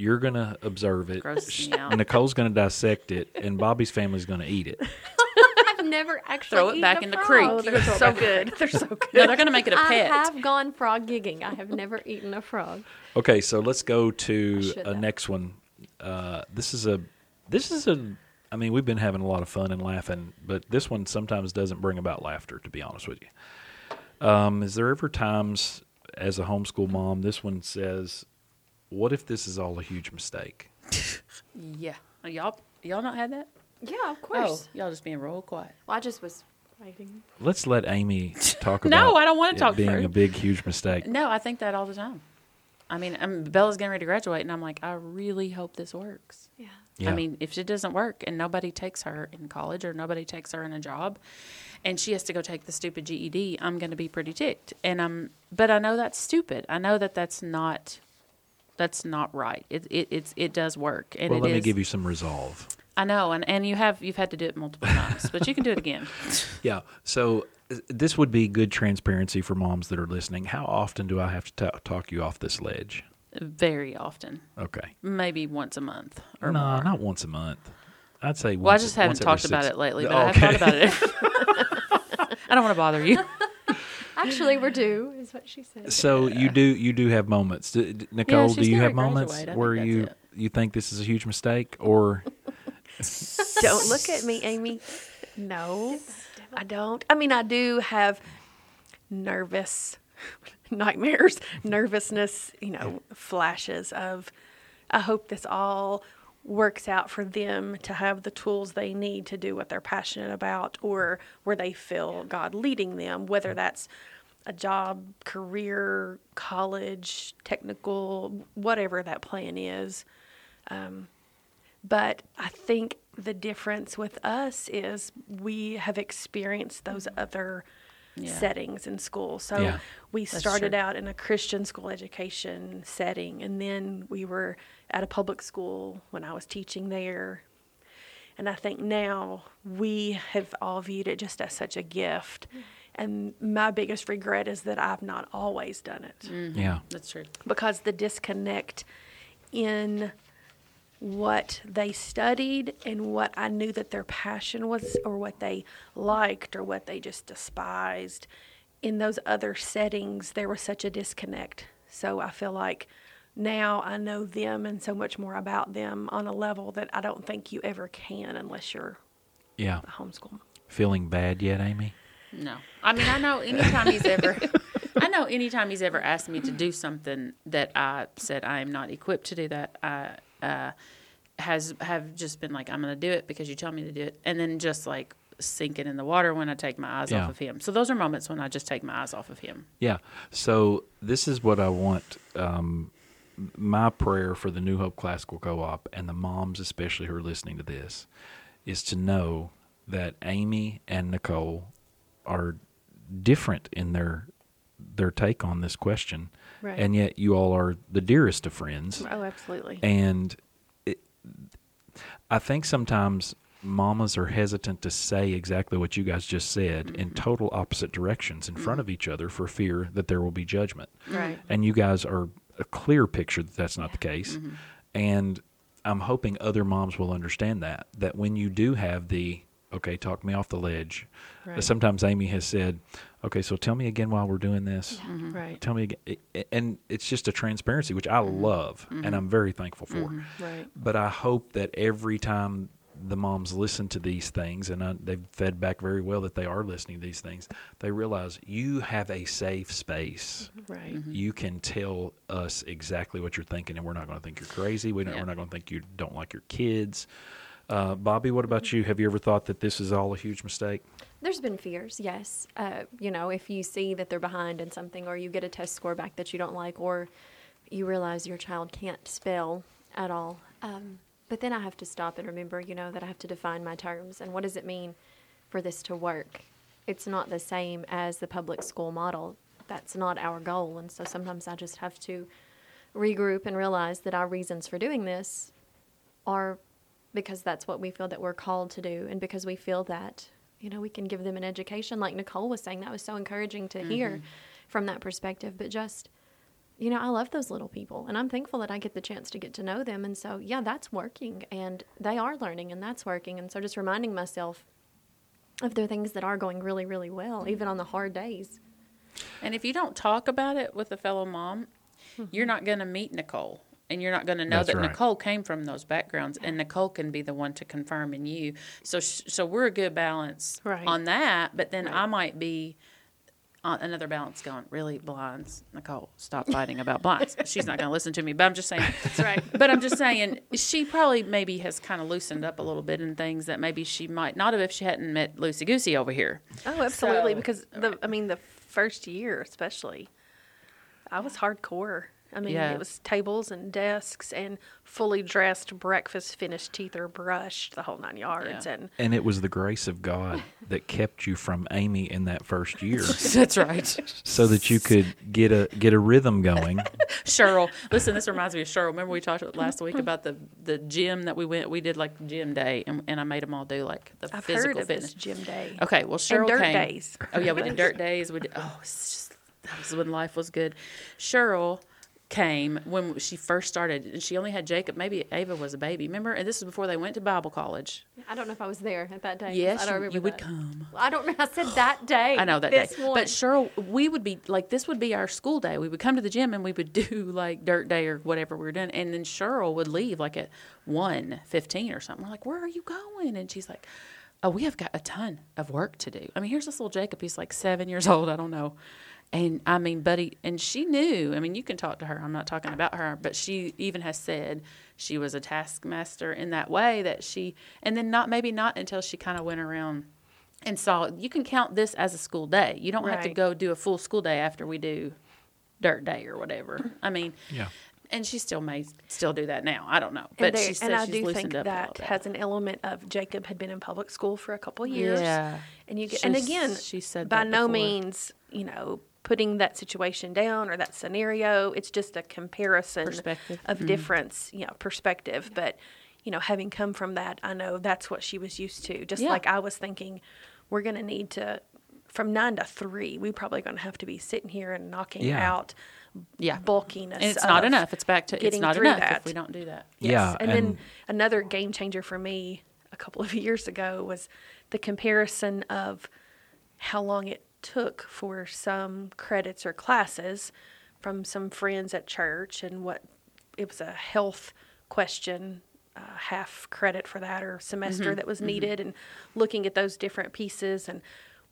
You're going to observe it. Grosses me out. Nicole's going to dissect it, and Bobby's family's going to eat it. I've never actually Throw it eaten back a in the frog. creek. oh, they're so good. They're so good. no, they're going to make it a I pet. I have gone frog gigging. I have never eaten a frog. Okay, so let's go to should a have. next one. Uh, this is a this is a. I mean, we've been having a lot of fun and laughing, but this one sometimes doesn't bring about laughter. To be honest with you, um, is there ever times as a homeschool mom, this one says, "What if this is all a huge mistake?" Yeah. Y'all y'all not had that? Yeah, of Oh, y'all just being real quiet. Well, I just was waiting. Let's let Amy talk about No. I don't wanna it talk being first. a big, huge mistake. No, I think that all the time. I mean, um, Bella's getting ready to graduate, and I'm like, I really hope this works. Yeah. Yeah. I mean, if it doesn't work and nobody takes her in college or nobody takes her in a job, and she has to go take the stupid GED, I'm going to be pretty ticked. And I'm, but I know that's stupid. I know that that's not, that's not right. It it it's it does work, and well, it let me give you some resolve. I know, and and you have you've had to do it multiple times, but you can do it again. Yeah. So uh, this would be good transparency for moms that are listening. How often do I have to ta- talk you off this ledge? Very often, Okay. maybe once a month or no, more. not once a month. I'd say. Well, I just haven't talked about six- it lately, but Oh, I have thought about it. I don't want to bother you. Actually, we're due, is what she said. So you do you do have moments, D- d- Nicole? she's do you gonna have moments graduate. I where think you it. you think this is a huge mistake, or don't look at me, Amy. No, I don't. I mean, I do have nervous nightmares, nervousness, you know, flashes of, I hope this all works out for them to have the tools they need to do what they're passionate about or where they feel God leading them, whether that's a job, career, college, technical, whatever that plan is. Um, but I think the difference with us is we have experienced those other Yeah. settings in school. So Yeah. we That's started true. out in a Christian school education setting, and then we were at a public school when I was teaching there. And I think now we have all viewed it just as such a gift. And my biggest regret is that I've not always done it mm-hmm. yeah, That's true. because the disconnect in what they studied and what I knew that their passion was or what they liked or what they just despised in those other settings there was such a disconnect so I feel like now I know them and so much more about them on a level that I don't think you ever can unless you're yeah. a homeschool. Feeling bad yet, Amy? No. I mean, I know anytime he's ever, I know anytime he's ever asked me to do something that I said I am not equipped to do that, I uh, has have just been like, I'm going to do it because you tell me to do it, and then just like sink it in the water when I take my eyes Yeah. off of him. So those are moments when I just take my eyes off of him. Yeah. So this is what I want. Um, my prayer for the New Hope Classical Co-op and the moms, especially who are listening to this, is to know that Amy and Nicole are different in their their take on this question, Right. and yet you all are the dearest of friends. Oh, absolutely. And it, I think sometimes mamas are hesitant to say exactly what you guys just said in mm-hmm. total opposite directions in front mm-hmm. of each other for fear that there will be judgment. Right. And you guys are a clear picture that that's not the case. Mm-hmm. And I'm hoping other moms will understand that, that when you do have the, okay, talk me off the ledge. Right. Sometimes Amy has said, okay, so tell me again while we're doing this mm-hmm. Right. tell me again it- it- and it's just a transparency which i mm-hmm. love and mm-hmm. i'm very thankful for Right. but i hope that every time the moms listen to these things and I, they've fed back very well that they are listening to these things they realize you have a safe space Right. you can tell us exactly what you're thinking and we're not going to think you're crazy we don't, Yeah. we're not going to think you don't like your kids uh, bobby what about you have you ever thought that this is all a huge mistake There's been fears, yes. Uh, you know, if you see that they're behind in something, or you get a test score back that you don't like, or you realize your child can't spell at all. Um, But then I have to stop and remember, you know, that I have to define my terms and what does it mean for this to work? It's not the same as the public school model. That's not our goal. And so sometimes I just have to regroup and realize that our reasons for doing this are because that's what we feel that we're called to do and because we feel that you know we can give them an education. Like nicole was saying that was so encouraging to hear mm-hmm. from that perspective. But just you know i love those little people and i'm thankful that i get the chance to get to know them. And so yeah that's working and they are learning and that's working. And so just reminding myself of the things that are going really really well even on the hard days. And if you don't talk about it with a fellow mom, you're mm-hmm. not going to meet Nicole. And you're not going to know That's that right. Nicole came from those backgrounds, and Nicole can be the one to confirm in you. So, so we're a good balance Right. on that. But then I might be on another balance going, really blinds, Nicole, stop fighting about blinds. She's not going to listen to me. But I'm just saying, That's right. but I'm just saying, she probably maybe has kind of loosened up a little bit in things that maybe she might not have if she hadn't met Lucy Goosey over here. Oh, absolutely. So- because the, I mean, the first year especially, I was hardcore. I mean, Yeah. it was tables and desks and fully dressed, breakfast finished, teeth or brushed, the whole nine yards. Yeah. And And it was the grace of God that kept you from Amy in that first year, That's right. so that you could get a get a rhythm going. Cheryl, listen, this reminds me of Cheryl. Remember we talked last week mm-hmm. about the the gym that we went. We did like gym day, and, and I made them all do like the I've physical heard of fitness. this gym day. Okay, well Cheryl and dirt came. days. Oh yeah, we did dirt days. We did. Oh, it's just that was when life was good. Cheryl came when she first started, and she only had Jacob. Maybe Ava was a baby. Remember? And this is before they went to Bible college. i don't know if i was there at that day Yes, i don't you, remember you would that. come. i don't remember i said that day I know that day. one. But Cheryl, we would be like this would be our school day. We would come to the gym and we would do like dirt day or whatever we were doing. And then Cheryl would leave like at one fifteen or something. We're like, Where are you going? And she's like, Oh, we have got a ton of work to do. I mean, here's this little Jacob, he's like seven years old, I don't know. And I mean, Buddy, and she knew. I mean, you can talk to her. I'm not talking about her, but she even has said she was a taskmaster in that way that she, and then not maybe not until she kind of went around and saw. You can count this as a school day. You don't have to go do a full school day after we do dirt day or whatever. I mean, Yeah. and she still may still do that now. I don't know, but and, there- she said and I she's do loosened think up that has an element of Jacob had been in public school for a couple of years. Yeah. And you get, and again, she said by no means, you know, putting that situation down or that scenario. It's just a comparison Perspective. of Mhm. difference, you know, perspective. But, you know, having come from that, I know that's what she was used to. Just Yeah. like I was thinking, we're going to need to, from nine to three, we're probably going to have to be sitting here and knocking Yeah. out yeah, bulkiness. and it's not enough. It's back to it's getting not through enough that. if we don't do that. Yes. Yeah, And, then another game changer for me a couple of years ago was the comparison of how long it took for some credits or classes from some friends at church and what it was a health question uh, half credit for that or semester that was needed and looking at those different pieces and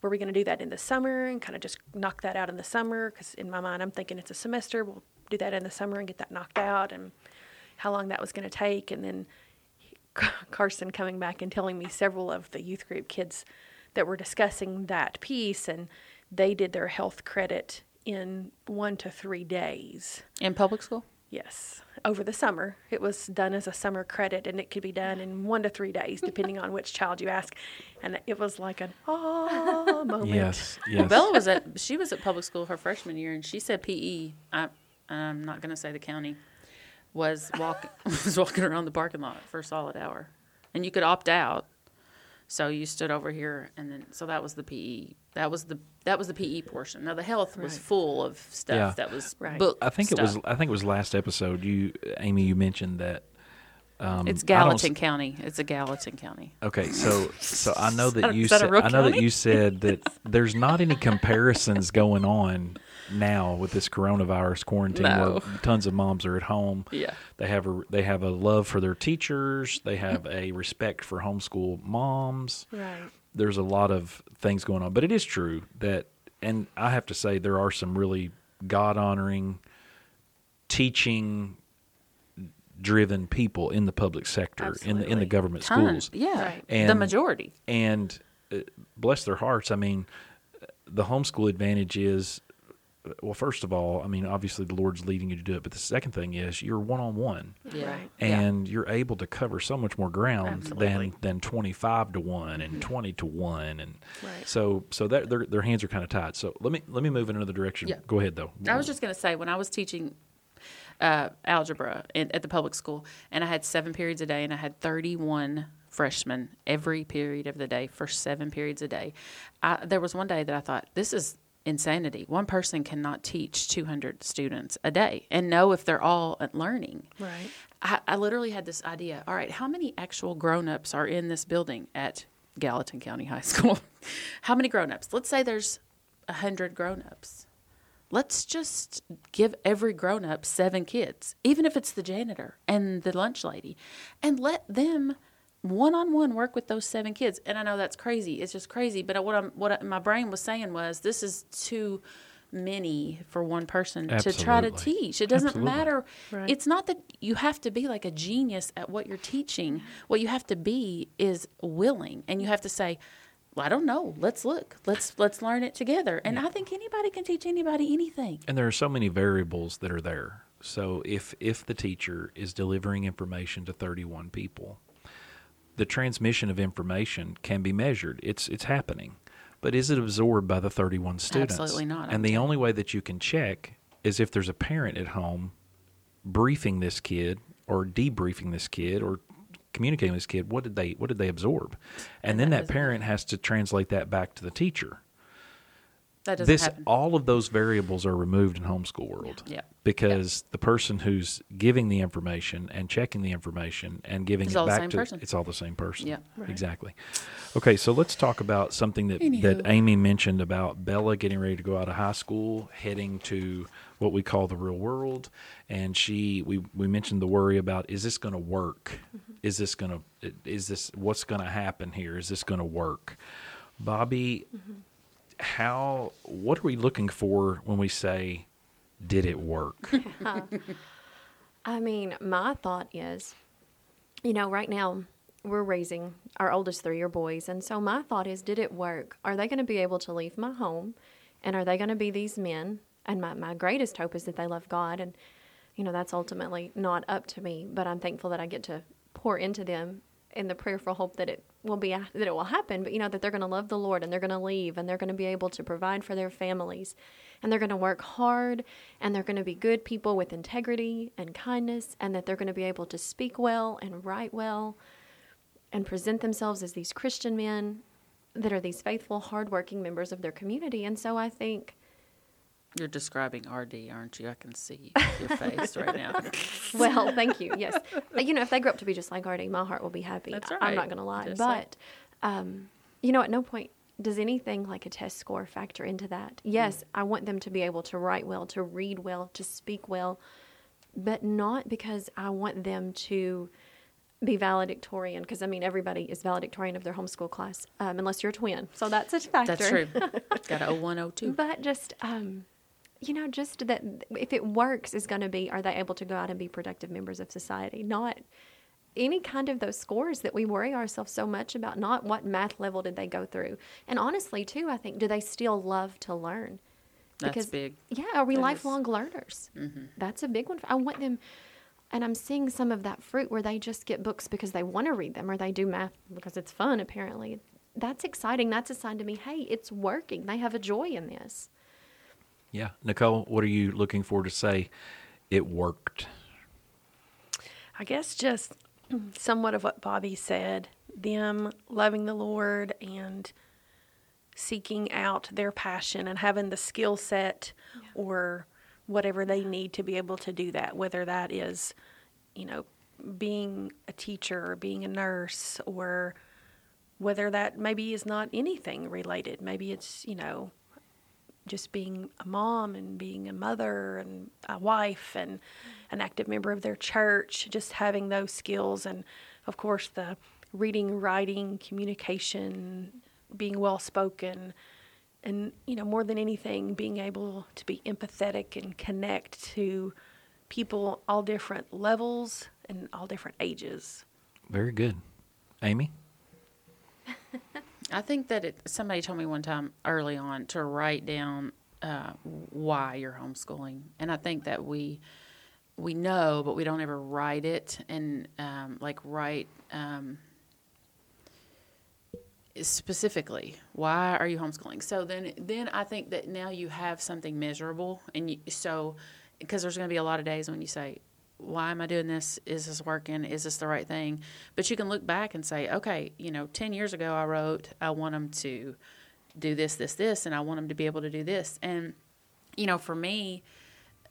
were we going to do that in the summer and kind of just knock that out in the summer? Because in my mind i'm thinking it's a semester we'll do that in the summer and get that knocked out and how long that was going to take. And then carson coming back and telling me several of the youth group kids that were discussing that piece and they did their health credit in one to three days In public school, Yes, over the summer. It was done as a summer credit, and it could be done in one to three days, depending on which child you ask. And it was like an ah moment. Yes, well, yes. Bella was at she was at public school her freshman year, and she said PE. I I'm not going to say the county was walk was walking around the parking lot for a solid hour, and you could opt out. So you stood over here, and then so that was the PE. That was the that was the PE portion. Now the health was Right. full of stuff Yeah. that was Right. book. I think it was. I think it was last episode. You, Amy, you mentioned that. Um, It's Gallatin County. It's a Gallatin County. Okay, so so I know that you that said I know that you said that there's not any comparisons going on now with this coronavirus quarantine No. where tons of moms are at home. Yeah. They have a they have a love for their teachers. They have a respect for homeschool moms. Right. There's a lot of things going on, but it is true that, and I have to say there are some really God honoring, teaching driven people in the public sector in the in the government Ton. schools Yeah, Right. the majority. and uh, bless their hearts i mean the homeschool advantage is well, first of all, I mean, obviously the Lord's leading you to do it, but the second thing is you're one on one. Yeah. Right. Yeah. And you're able to cover so much more ground Absolutely. than than twenty five to one and twenty to one, and Right. so so that their their hands are kind of tied. So let me let me move in another direction. Yeah. Go ahead though. I was just going to say when I was teaching uh, algebra in, at the public school, and I had seven periods a day, and I had 31 freshmen every period of the day for seven periods a day. I, there was one day that I thought, this is insanity. One person cannot teach 200 students a day and know if they're all learning. Right. I, I literally had this idea. All right, how many actual grown-ups are in this building at Gallatin County High School? how many grown-ups? Let's say there's a hundred grown-ups. Let's just give every grown-up seven kids, even if it's the janitor and the lunch lady, and let them one-on-one work with those seven kids. And I know that's crazy. It's just crazy. But what I'm, what I, my brain was saying was, this is too many for one person to try to teach. It doesn't Absolutely. matter. Right. It's not that you have to be like a genius at what you're teaching. What you have to be is willing, and you have to say, well, "I don't know. Let's look. Let's let's learn it together." And I think anybody can teach anybody anything. and there are so many variables that are there. So if if the teacher is delivering information to 31 people, the transmission of information can be measured. It's it's happening. But is it absorbed by the 31 students? Absolutely not, And the only way that you can check is if there's a parent at home briefing this kid or debriefing this kid or communicating with this kid what did they what did they absorb? And, And then that that parent has to translate that back to the teacher That doesn't this happen. all of those variables are removed in homeschool world Yeah. because the person who's giving the information and checking the information and giving It's it all the back same to person. it's all the same person Yeah. Right. exactly okay so let's talk about something that Anywho. that amy mentioned about bella getting ready to go out of high school heading to what we call the real world and she we we mentioned the worry about is this going to work Mm-hmm. is this going to is this what's going to happen here is this going to work bobby Mm-hmm. How what are we looking for when we say did it work I mean, my thought is, you know, right now we're raising our oldest three are boys. And so my thought is, did it work? Are they going to be able to leave my home? And are they going to be these men? And my, my greatest hope is that they love God. And, you know, that's ultimately not up to me, but I'm thankful that I get to pour into them in the prayerful hope that it will be that it will happen but you know that they're going to love the lord and they're going to leave and they're going to be able to provide for their families. And they're going to work hard and they're going to be good people with integrity and kindness and that they're going to be able to speak well and write well and present themselves as these christian men that are these faithful hardworking members of their community. And so i think You're describing RD, aren't you? I can see your face right now. well, thank you. Yes, Uh, you know, if they grow up to be just like Artie, my heart will be happy. That's right. I'm not going to lie, Just but like- um, you know, at no point does anything like a test score factor into that. Yes, I want them to be able to write well, to read well, to speak well, but not because I want them to be valedictorian. Because I mean, everybody is valedictorian of their homeschool class, um, unless you're a twin. So that's a factor. That's true. Got a 0102. But just, um, you know, just that if it works is going to be are they able to go out and be productive members of society? Not any kind of those scores that we worry ourselves so much about, not what math level did they go through. And honestly, too, I think, do they still love to learn? That's big. Yeah, are we That is- lifelong learners? Mm-hmm. That's a big one. I want them, and I'm seeing some of that fruit where they just get books because they want to read them or they do math because it's fun, apparently. That's exciting. That's a sign to me, hey, it's working. They have a joy in this. Yeah. Nicole what are you looking for to say it worked I guess just somewhat of what Bobby said them loving the Lord and seeking out their passion and having the skill set or whatever they need to be able to do that, whether that is, you know, being a teacher or being a nurse or whether that maybe is not anything related. Maybe it's, you know, just being a mom and being a mother and a wife and an active member of their church, just having those skills. And of course the reading, writing, communication, being well spoken and you know more than anything being able to be empathetic and connect to people all different levels and all different ages. very good. Amy I think that it, somebody told me one time early on to write down uh, why you're homeschooling, and I think that we we know, but we don't ever write it and um, like write um, specifically why are you homeschooling. So then, then I think that now you have something measurable, and you, so because there's going to be a lot of days when you say, why am I doing this? Is this working? Is this the right thing? But you can look back and say, okay, you know, 10 years ago I wrote, I want them to do this, this, this, and I want them to be able to do this. And, you know, for me,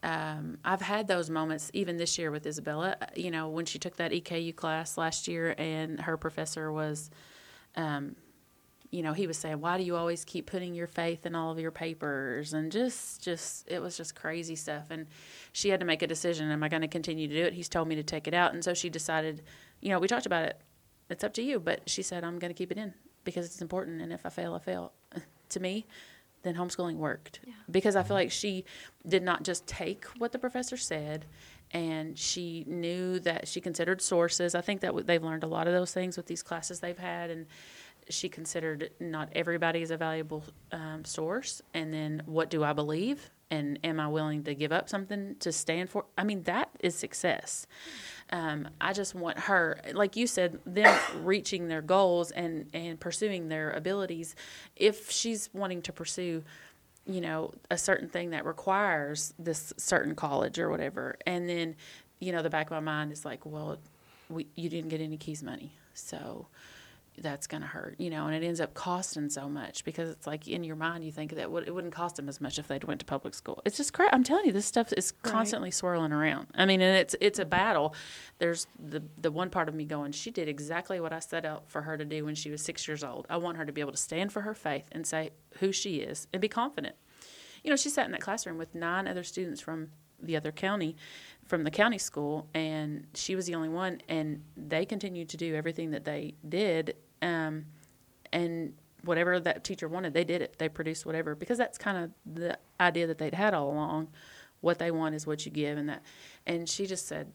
um, I've had those moments even this year with Isabella. You know, when she took that EKU class last year and her professor was, um, you know, he was saying, "Why do you always keep putting your faith in all of your papers?" And just, just, it was just crazy stuff. And she had to make a decision: Am I going to continue to do it? He's told me to take it out, and so she decided. You know, we talked about it. It's up to you, but she said, "I'm going to keep it in because it's important, and if I fail, I fail." to me, then homeschooling worked Yeah. because I feel like she did not just take what the professor said and she knew that she considered sources. I think that w- they've learned a lot of those things with these classes they've had and she considered not everybody is a valuable um, source and then what do I believe and am I willing to give up something to stand for? I mean, that is success. Um, I just want her, like you said, them reaching their goals and, and pursuing their abilities. If she's wanting to pursue, you know, a certain thing that requires this certain college or whatever, and then, you know, the back of my mind is like, well, we, you didn't get any KEES money, so that's going to hurt, you know, and it ends up costing so much because it's like in your mind you think that it wouldn't cost them as much if they'd went to public school. It's just crap. I'm telling you, this stuff is Right. constantly swirling around. I mean, and it's it's a battle. There's the the one part of me going, she did exactly what I set out for her to do when she was six years old. I want her to be able to stand for her faith and say who she is and be confident. You know, she sat in that classroom with nine other students from the other county, from the county school, and she was the only one. And they continued to do everything that they did, um, and whatever that teacher wanted, they did it. They produced whatever because that's kind of the idea that they'd had all along. What they want is what you give, and that. And she just said,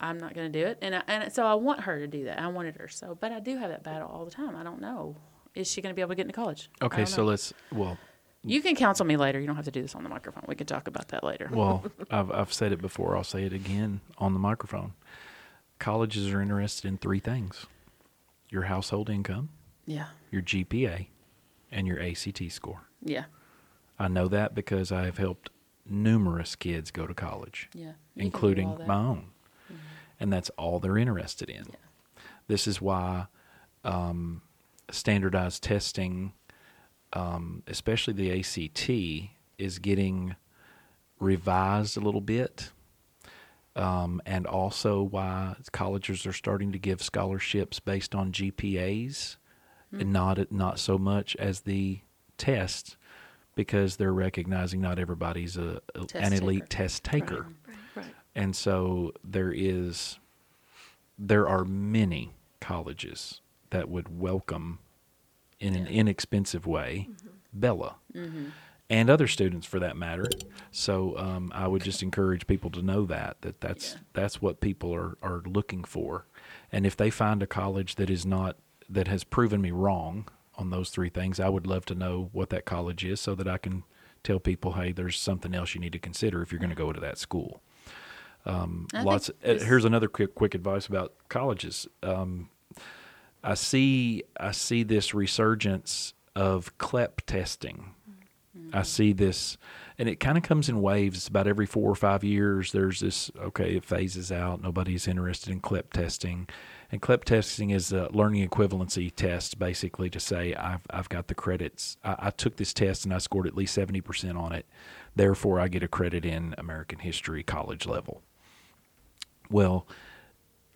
"I'm not going to do it." And I, and so I want her to do that. I wanted her so, but I do have that battle all the time. I don't know. Is she going to be able to get into college? Okay, so let's well, You can counsel me later. You don't have to do this on the microphone. We can talk about that later. well, I've I've said it before. I'll say it again on the microphone. Colleges are interested in three things: your household income, Yeah. your GPA, and your ACT score. Yeah. I know that because I have helped numerous kids go to college, Yeah. You can do all including my own. And that's all they're interested in. This is why um, standardized testing, um, especially the ACT, is getting revised a little bit. Um, and also why colleges are starting to give scholarships based on GPAs and not not so much as the test because they're recognizing not everybody's a, Test an elite taker. test taker. Right. And so there is there are many colleges that would welcome in an inexpensive way Mm-hmm. Bella and other students for that matter. So um, I would just encourage people to know that that that's Yeah. that's what people are are looking for. And if they find a college that is not that has proven me wrong on those three things, I would love to know what that college is so that I can tell people, hey, there's something else you need to consider if you're going to go to that school. Um, lots. uh, here's another quick quick advice about colleges. Um, I see I see this resurgence of CLEP testing. I see this, and it kind of comes in waves. It's about every four or five years. There's this. Okay, it phases out. Nobody's interested in CLEP testing, and CLEP testing is a learning equivalency test, basically to say I've I've got the credits. I, I took this test and I scored at least seventy percent on it. Therefore, I get a credit in American history college level. Well,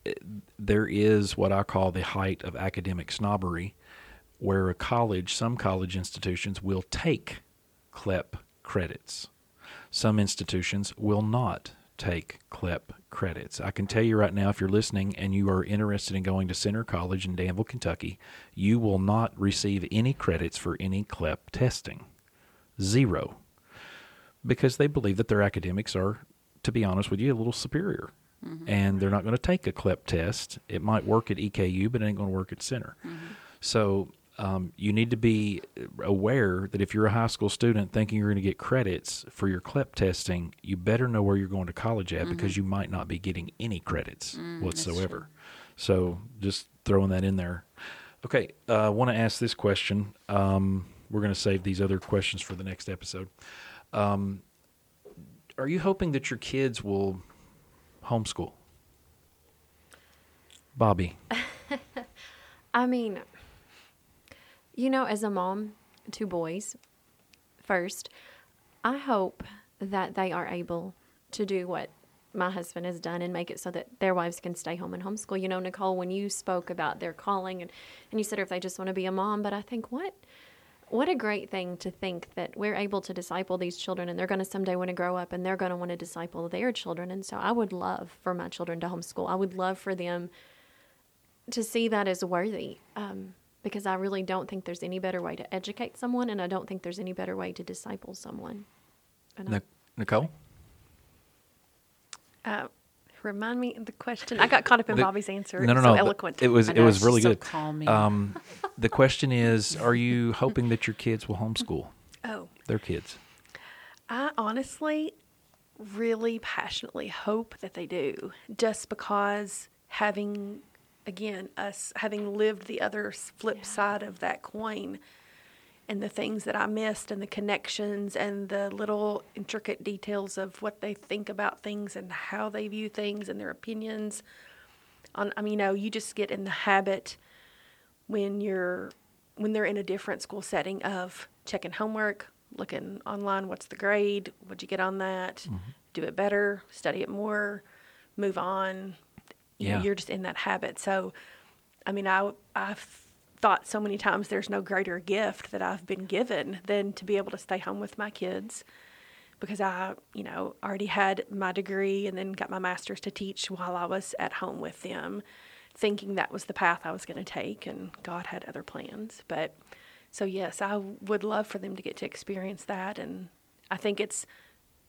eh, there is what I call the height of academic snobbery, where a college, some college institutions will take CLEP credits. Some institutions will not take CLEP credits. I can tell you right now, if you're listening and you are interested in going to Centre College in Danville, Kentucky, you will not receive any credits for any CLEP testing. Zero. Because they believe that their academics are, to be honest with you, a little superior. Mm-hmm. And they're not going to take a CLEP test. It might work at EKU, but it ain't going to work at Centre. Mm-hmm. So um, you need to be aware that if you're a high school student thinking you're going to get credits for your CLEP testing, you better know where you're going to college at because you might not be getting any credits whatsoever. So just throwing that in there. Okay, uh, I want to ask this question. Um, we're going to save these other questions for the next episode. Um, are you hoping that your kids will homeschool? Bobby. I mean, you know, as a mom, two boys, first, I hope that they are able to do what my husband has done and make it so that their wives can stay home and homeschool. You know, Nicole, when you spoke about their calling and, and you said if they just want to be a mom, but I think what what a great thing to think that we're able to disciple these children and they're going to someday want to grow up and they're going to want to disciple their children. And so I would love for my children to homeschool. I would love for them to see that as worthy um, because I really don't think there's any better way to educate someone, and I don't think there's any better way to disciple someone. And I- Nic- Nicole? Uh, remind me of the question. I got caught up in The- Bobby's answer. No, no, It's no. So eloquent. It was I it was it's really so good. calming. Um, the question is, are you hoping that your kids will homeschool oh, their kids? I honestly really passionately hope that they do, just because having, again, us having lived the other flip side of that coin and the things that I missed and the connections and the little intricate details of what they think about things and how they view things and their opinions. On, I mean, you know, you just get in the habit when you're when they're in a different school setting of checking homework, looking online, what's the grade, what'd you get on that, Mm-hmm. do it better, study it more, move on. You know, Yeah. you're just in that habit. So, I mean, I I've thought so many times there's no greater gift that I've been given than to be able to stay home with my kids because I, you know, already had my degree and then got my master's to teach while I was at home with them, thinking that was the path I was going to take, and God had other plans. But so, yes, I would love for them to get to experience that, and I think it's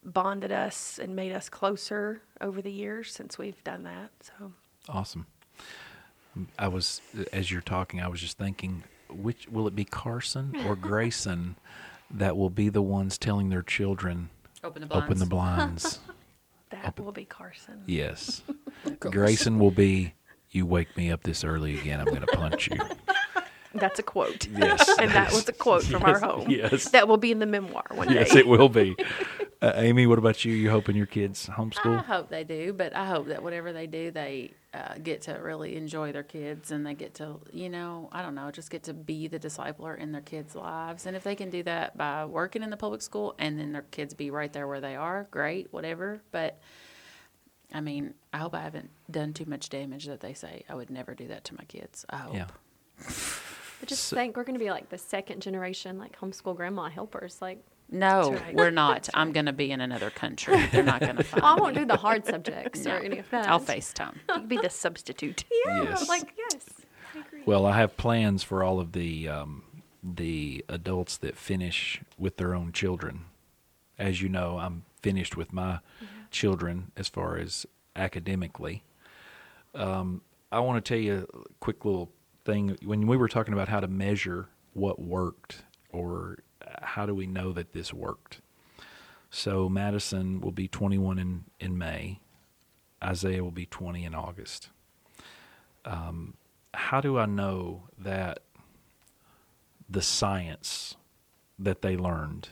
bonded us and made us closer over the years since we've done that. So, Awesome. I was as you're talking, I was just thinking, which will it be Carson or Grayson that will be the ones telling their children Open the blinds. open the blinds? that will be Carson. yes. Grayson will be. You wake me up this early again, I'm going to punch you. That's a quote. Yes. and that was a quote from our home. yes. That will be in the memoir one yes, day. it will be. Uh, Amy, what about you? You hoping your kids homeschool? I hope they do, but I hope that whatever they do, they uh, get to really enjoy their kids and they get to, you know, I don't know, just get to be the discipler in their kids' lives. And if they can do that by working in the public school and then their kids be right there where they are, great, whatever. But I mean, I hope I haven't done too much damage that they say I would never do that to my kids. I hope. Yeah. But just So- think we're going to be like the second generation, like homeschool grandma helpers. Like, No, right. we're not. I'm going to be in another country. They're not going to find I won't me. do the hard subjects or any of that. I'll FaceTime. You could be the substitute. Yeah, Yes. like yes, I agree. Well, I have plans for all of the um, the adults that finish with their own children. As you know, I'm finished with my children as far as academically. Um, I want to tell you a quick little thing. When we were talking about how to measure what worked or how do we know that this worked? So Madison will be 21 in, in May. Isaiah will be 20 in August how do I know that the science that they learned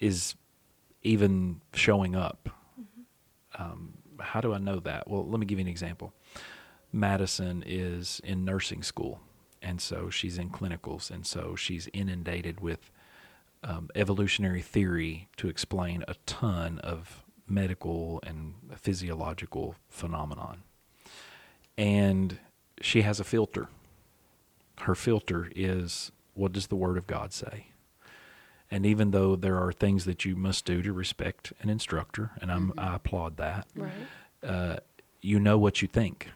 is even showing up? Um, how do I know that? Well, let me give you an example. Madison is in nursing school, and so she's in clinicals, and so she's inundated with um, evolutionary theory to explain a ton of medical and physiological phenomenon and she has a filter. Her filter is what does the Word of God say? And even though there are things that you must do to respect an instructor, and I'm, I applaud that, Right. uh, you know what you think,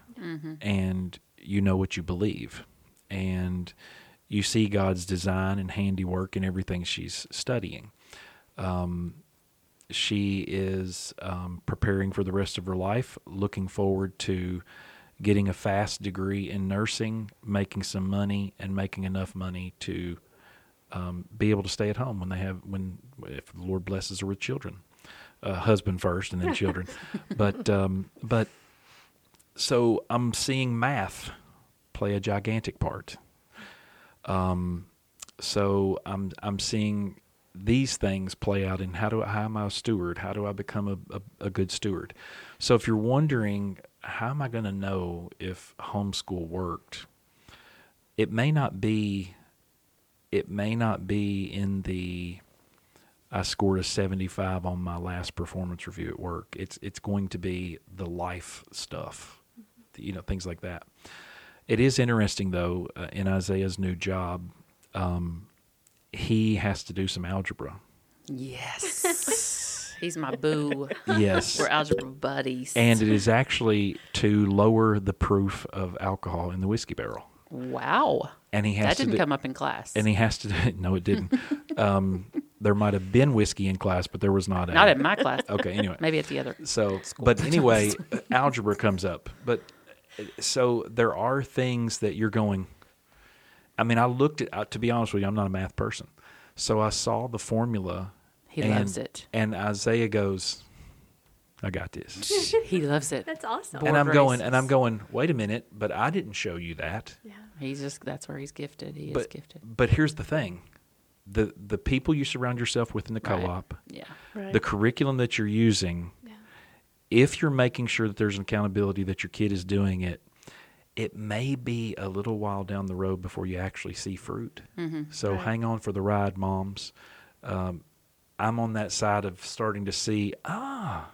and you know what you believe, and you see God's design and handiwork in everything she's studying. Um, she is um, preparing for the rest of her life, looking forward to getting a fast degree in nursing, making some money, and making enough money to um, be able to stay at home when they have when if the Lord blesses her with children, uh, husband first and then children, but um, but so I'm seeing math play a gigantic part. Um, so I'm I'm seeing these things play out in how do I how am I a steward? How do I become a, a, a good steward? So if you're wondering how am I going to know if homeschool worked, it may not be it may not be in the I scored a 75 on my last performance review at work. It's it's going to be the life stuff, you know, things like that. It is interesting though uh, in Isaiah's new job, um, he has to do some algebra. Yes. He's my boo. Yes, We're algebra buddies. and it is actually to lower the proof of alcohol in the whiskey barrel. wow. And he has That to didn't do- come up in class. and he has to. No, it didn't. um, there might have been whiskey in class, but there was not. Not any. in my class. Okay. Anyway, Maybe at the other. So, but anyway, uh, algebra comes up. But so there are things that you're going. I mean, I looked at. Uh, to be honest with you, I'm not a math person, so I saw the formula. He and, loves it. And Isaiah goes, "I got this." He loves it. That's awesome. Boy. and I'm Board going, and I'm going. Wait a minute, but I didn't show you that. Yeah. He's just that's where he's gifted. He is gifted. but here's the thing, the the people you surround yourself with in the Right. co-op, Yeah. Right. the curriculum that you're using, Yeah. If you're making sure that there's an accountability that your kid is doing it, it may be a little while down the road before you actually see fruit. Mm-hmm. So Right. hang on for the ride, moms. Um, I'm on that side of starting to see ah,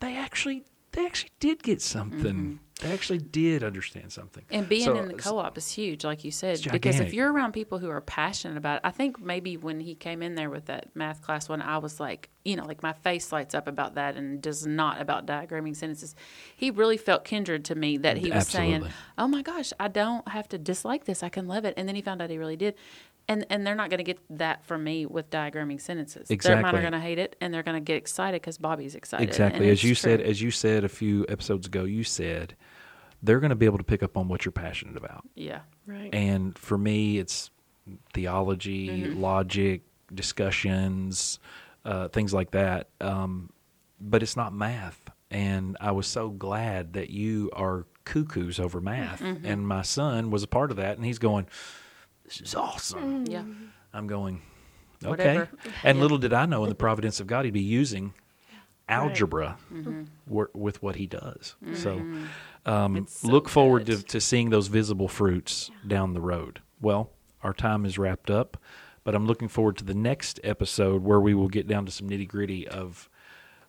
they actually they actually did get something. They actually did understand something. Mm-hmm. And being So- in the co-op is huge, like you said, because if you're around people who are passionate about it, I think maybe when he came in there with that math class one, I was like, you know, like my face lights up about that and does not about diagramming sentences. He really felt kindred to me that he was saying, "Oh my gosh, I don't have to dislike this; I can love it." And then he found out he really did. And, and they're not going to get that from me with diagramming sentences. Their mine Exactly. are going to hate it, and they're going to get excited because Bobby's excited. Exactly. As you true. said, as you said a few episodes ago, you said they're going to be able to pick up on what you're passionate about. yeah, right. And for me, it's theology, Mm-hmm. logic, discussions, uh, things like that. Um, but it's not math. And I was so glad that you are cuckoos over math. Mm-hmm. And my son was a part of that. And he's going, This is awesome. yeah. I'm going, okay. Whatever. And Yeah. little did I know in the providence of God, he'd be using algebra Mm-hmm. wor- with what he does. So um, so look forward to, to seeing those visible fruits down the road. Well, our time is wrapped up, but I'm looking forward to the next episode where we will get down to some nitty gritty of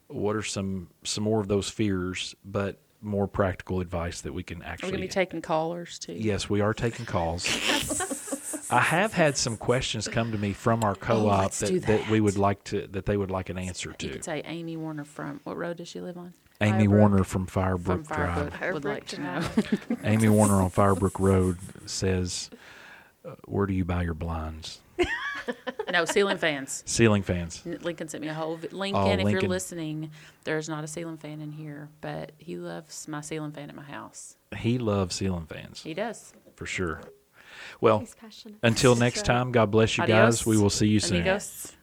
what are some some more of those fears, but more practical advice that we can actually. We're going to be taking callers too. Yes, we are taking calls. I have had some questions come to me from our co-op Oh, let's that, that we would like to that they would like an answer You to. could say Amy Warner from what road does she live on? Amy Firebrook. Warner from Firebrook From Drive. Firebrook would like to know. Amy Warner on Firebrook Road says, uh, "Where do you buy your blinds? no, ceiling fans. Ceiling fans. Lincoln sent me a whole vi- Lincoln. Oh, if you're listening, there's not a ceiling fan in here, but he loves my ceiling fan at my house. He loves ceiling fans He does. for sure." Well, He's passionate. until next right. time, God bless you Adios, guys. We will see you soon. Amigos.